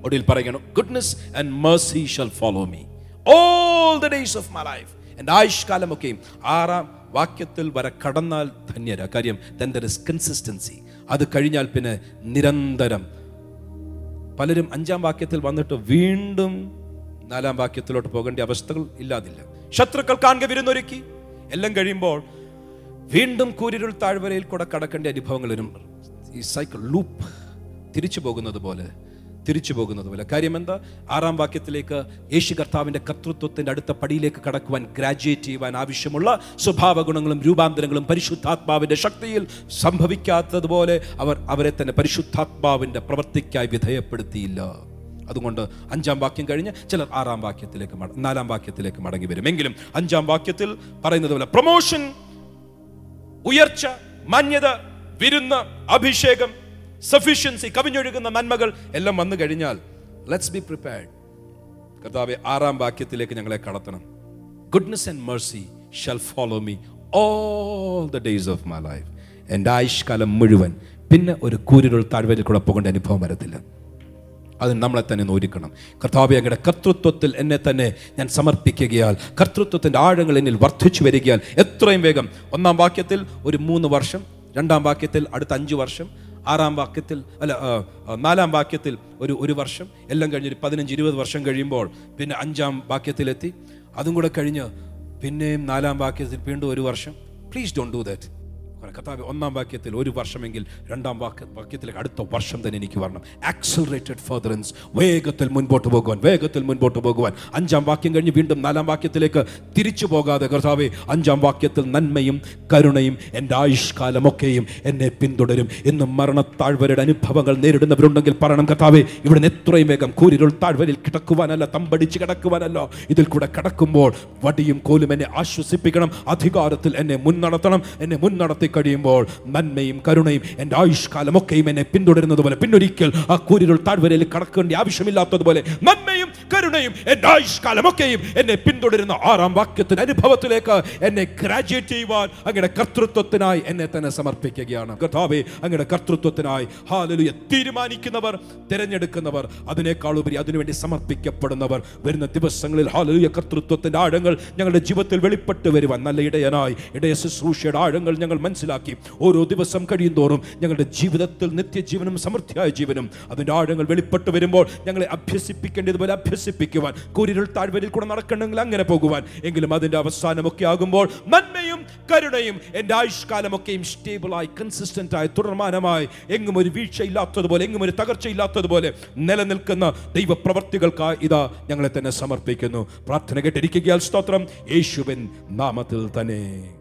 ഒടുവിൽ പറയണം goodness and mercy shall follow me all the days of my life എന്റെ ആയുഷ്കാലമൊക്കെയും ആറാം വാക്യത്തിൽ വരെ കടന്നാൽ ധന്യര. കാര്യം ദൻ ദർ ഇസ് കൺസിസ്റ്റൻസി അത് കഴിഞ്ഞാൽ പിന്നെ നിരന്തരം. പലരും അഞ്ചാം വാക്യത്തിൽ വന്നിട്ട് വീണ്ടും നാലാം വാക്യത്തിലോട്ട് പോകേണ്ട അവസ്ഥകൾ ഇല്ലാതില്ല. ശത്രുക്കൾ കാണുക വിരുന്നൊരുക്കി. എല്ലാം കഴിയുമ്പോൾ വീണ്ടും കൂരിരുൾ താഴ്വരയിൽ കൂടെ കടക്കേണ്ട അനുഭവങ്ങളിലും ഈ സൈക്കിൾ ലൂപ്പ് തിരിച്ചു പോകുന്നത് പോലെ തിരിച്ചു പോകുന്നത് പോലെ. കാര്യം എന്താ ആറാം വാക്യത്തിലേക്ക് യേശു കർത്താവിന്റെ കർത്തൃത്വത്തിന്റെ അടുത്ത പടിയിലേക്ക് കടക്കുവാൻ ഗ്രാജുവേറ്റ് ചെയ്യുവാൻ ആവശ്യമുള്ള സ്വഭാവ ഗുണങ്ങളും രൂപാന്തരങ്ങളും പരിശുദ്ധാത്മാവിന്റെ ശക്തിയിൽ സംഭവിക്കാത്തതുപോലെ അവർ അവരെ തന്നെ പരിശുദ്ധാത്മാവിന്റെ പ്രവൃത്തിക്കായി വിധേയപ്പെടുത്തിയില്ല. അതുകൊണ്ട് അഞ്ചാം വാക്യം കഴിഞ്ഞ് ചിലർ ആറാം വാക്യത്തിലേക്ക് നാലാം വാക്യത്തിലേക്ക് മടങ്ങി വരും. എങ്കിലും അഞ്ചാം വാക്യത്തിൽ പറയുന്നത് പോലെ പ്രൊമോഷൻ ഉയർച്ച മാന്യത വിരുന്ന് അഭിഷേകം സഫിഷ്യൻസി കവിഞ്ഞൊഴുകുന്ന നന്മകൾ എല്ലാം വന്നു കഴിഞ്ഞാൽ ലെറ്റ്സ് ബി പ്രിപ്പയർഡ് കർത്താവ് ആറാം വാക്യത്തിലേക്ക് ഞങ്ങളെ കടത്തണം. Goodness and mercy shall follow me all the days of my life എന്റെ ആയുഷ്കാലം മുഴുവൻ. പിന്നെ ഒരു കൂരിരുൾ താഴ്വരയിൽ കൂടെ പോകേണ്ട അനുഭവം വരത്തില്ല. അത് നമ്മളെ തന്നെ നോരിക്കണം. കർത്താവ് അങ്ങയുടെ കർത്തൃത്വത്തിൽ എന്നെ തന്നെ ഞാൻ സമർപ്പിക്കുകയാൽ കർത്തൃത്വത്തിന്റെ ആഴങ്ങൾ എന്നിൽ വർദ്ധിച്ചു വരികയാൽ എത്രയും വേഗം. ഒന്നാം വാക്യത്തിൽ ഒരു മൂന്ന് വർഷം രണ്ടാം വാക്യത്തിൽ അടുത്ത അഞ്ച് വർഷം ആറാം വാക്യത്തിൽ അല്ല നാലാം വാക്യത്തിൽ ഒരു ഒരു വർഷം എല്ലാം കഴിഞ്ഞ് ഒരു പതിനഞ്ച് ഇരുപത് വർഷം കഴിയുമ്പോൾ പിന്നെ അഞ്ചാം വാക്യത്തിലെത്തി. അതും കൂടെ കഴിഞ്ഞ് പിന്നെയും നാലാം വാക്യത്തിൽ വീണ്ടും ഒരു വർഷം. പ്ലീസ് ഡോണ്ട് ഡു ദാറ്റ് കർത്താവ് ഒന്നാം വാക്യത്തിൽ ഒരു വർഷമെങ്കിൽ രണ്ടാം വാക്യ വാക്യത്തിലേക്ക് അടുത്ത വർഷം തന്നെ എനിക്ക് വരണം. ആക്സലറേറ്റഡ് ഫർദറൻസ് വേഗത്തിൽ മുൻപോട്ട് പോകുവാൻ വേഗത്തിൽ മുൻപോട്ട് പോകുവാൻ. അഞ്ചാം വാക്യം കഴിഞ്ഞ് വീണ്ടും നാലാം വാക്യത്തിലേക്ക് തിരിച്ചു പോകാതെ കർത്താവെ അഞ്ചാം വാക്യത്തിൽ നന്മയും കരുണയും എന്റെ ആയുഷ്കാലമൊക്കെയും എന്നെ പിന്തുടരും ഇന്ന് മരണത്താഴ്വരുടെ അനുഭവങ്ങൾ നേരിടുന്നവരുണ്ടെങ്കിൽ പറയണം കർത്താവെ ഇവിടെ നിന്ന് എത്രയും വേഗം കൂരിരുൾ താഴ്വരയിൽ കിടക്കുവാനല്ല തമ്പടിച്ച് കിടക്കുവാനല്ല. ഇതിൽ കൂടെ കടക്കുമ്പോൾ വടിയും കോലും എന്നെ ആശ്വസിപ്പിക്കണം അധികാരത്തിൽ എന്നെ മുൻനടത്തണം എന്നെ മുൻനടത്തി കഴിയുമ്പോൾ നന്മയും കരുണയും എന്റെ ആയുഷ്കാലമൊക്കെയും എന്നെ പിന്തുടരുന്നത് പോലെ പിന്നൊരിക്കൽ ആ കൂരിരുൾ താഴ്വരയിൽ കടക്കേണ്ട ആവശ്യമില്ലാത്തതുപോലെ നന്മയും കരുണയും എന്റെ ആയുഷ്കാലമൊക്കെയും എന്നെ പിന്തുടരുന്ന ആറാം വാക്യത്തിന്റെ അനുഭവത്തിലേക്ക് എന്നെ ഗ്രാജുവേറ്റ് ചെയ്യുവാൻ അങ്ങയുടെ കർത്തൃത്വത്തിനായി എന്നെ തന്നെ സമർപ്പിക്കുകയാണ്. കഥാവേ അങ്ങയുടെ കർത്തൃത്വത്തിനായി ഹാലലുയ തീരുമാനിക്കുന്നവർ തിരഞ്ഞെടുക്കുന്നവർ അതിനേക്കാൾ ഉപരി അതിനുവേണ്ടി സമർപ്പിക്കപ്പെടുന്നവർ വരുന്ന ദിവസങ്ങളിൽ ഹാലലുയ കർത്തൃത്വത്തിന്റെ ആഴങ്ങൾ ഞങ്ങളുടെ ജീവിതത്തിൽ വെളിപ്പെട്ട് വരുവാൻ നല്ല ഇടയനായി ഇടയ ശുശ്രൂഷയുടെ ആഴങ്ങൾ ഞങ്ങൾ മനസ്സിലാക്കി. ഓരോ ദിവസം കഴിയുന്തോറും ഞങ്ങളുടെ ജീവിതത്തിൽ നിത്യജീവനും സമൃദ്ധിയായ ജീവനും അതിന്റെ ആഴങ്ങൾ വെളിപ്പെട്ട് വരുമ്പോൾ ഞങ്ങളെ അഭ്യസിപ്പിക്കേണ്ടതുപോലെ അഭ്യസിപ്പിക്കുവാൻ കൂരിരുൾ താഴ്വരയിൽ കൂടെ നടക്കണമെങ്കിൽ അങ്ങനെ പോകുവാൻ. എങ്കിലും അതിന്റെ അവസാനമൊക്കെ ആകുമ്പോൾ നന്മയും കരുണയും എന്റെ ആയുഷ്കാലമൊക്കെയും സ്റ്റേബിളായി കൺസിസ്റ്റന്റായി തുടർമാനമായി എങ്ങും ഒരു വീഴ്ചയില്ലാത്തതുപോലെ എങ്ങും ഒരു തകർച്ചയില്ലാത്തതുപോലെ നിലനിൽക്കുന്ന ദൈവപ്രവർത്തികൾക്കായി ഇതാ ഞങ്ങളെ തന്നെ സമർപ്പിക്കുന്നു. പ്രാർത്ഥന കേട്ടിരിക്കുകയാൽ സ്തോത്രം. യേശുവിൻ നാമത്തിൽ തന്നെ.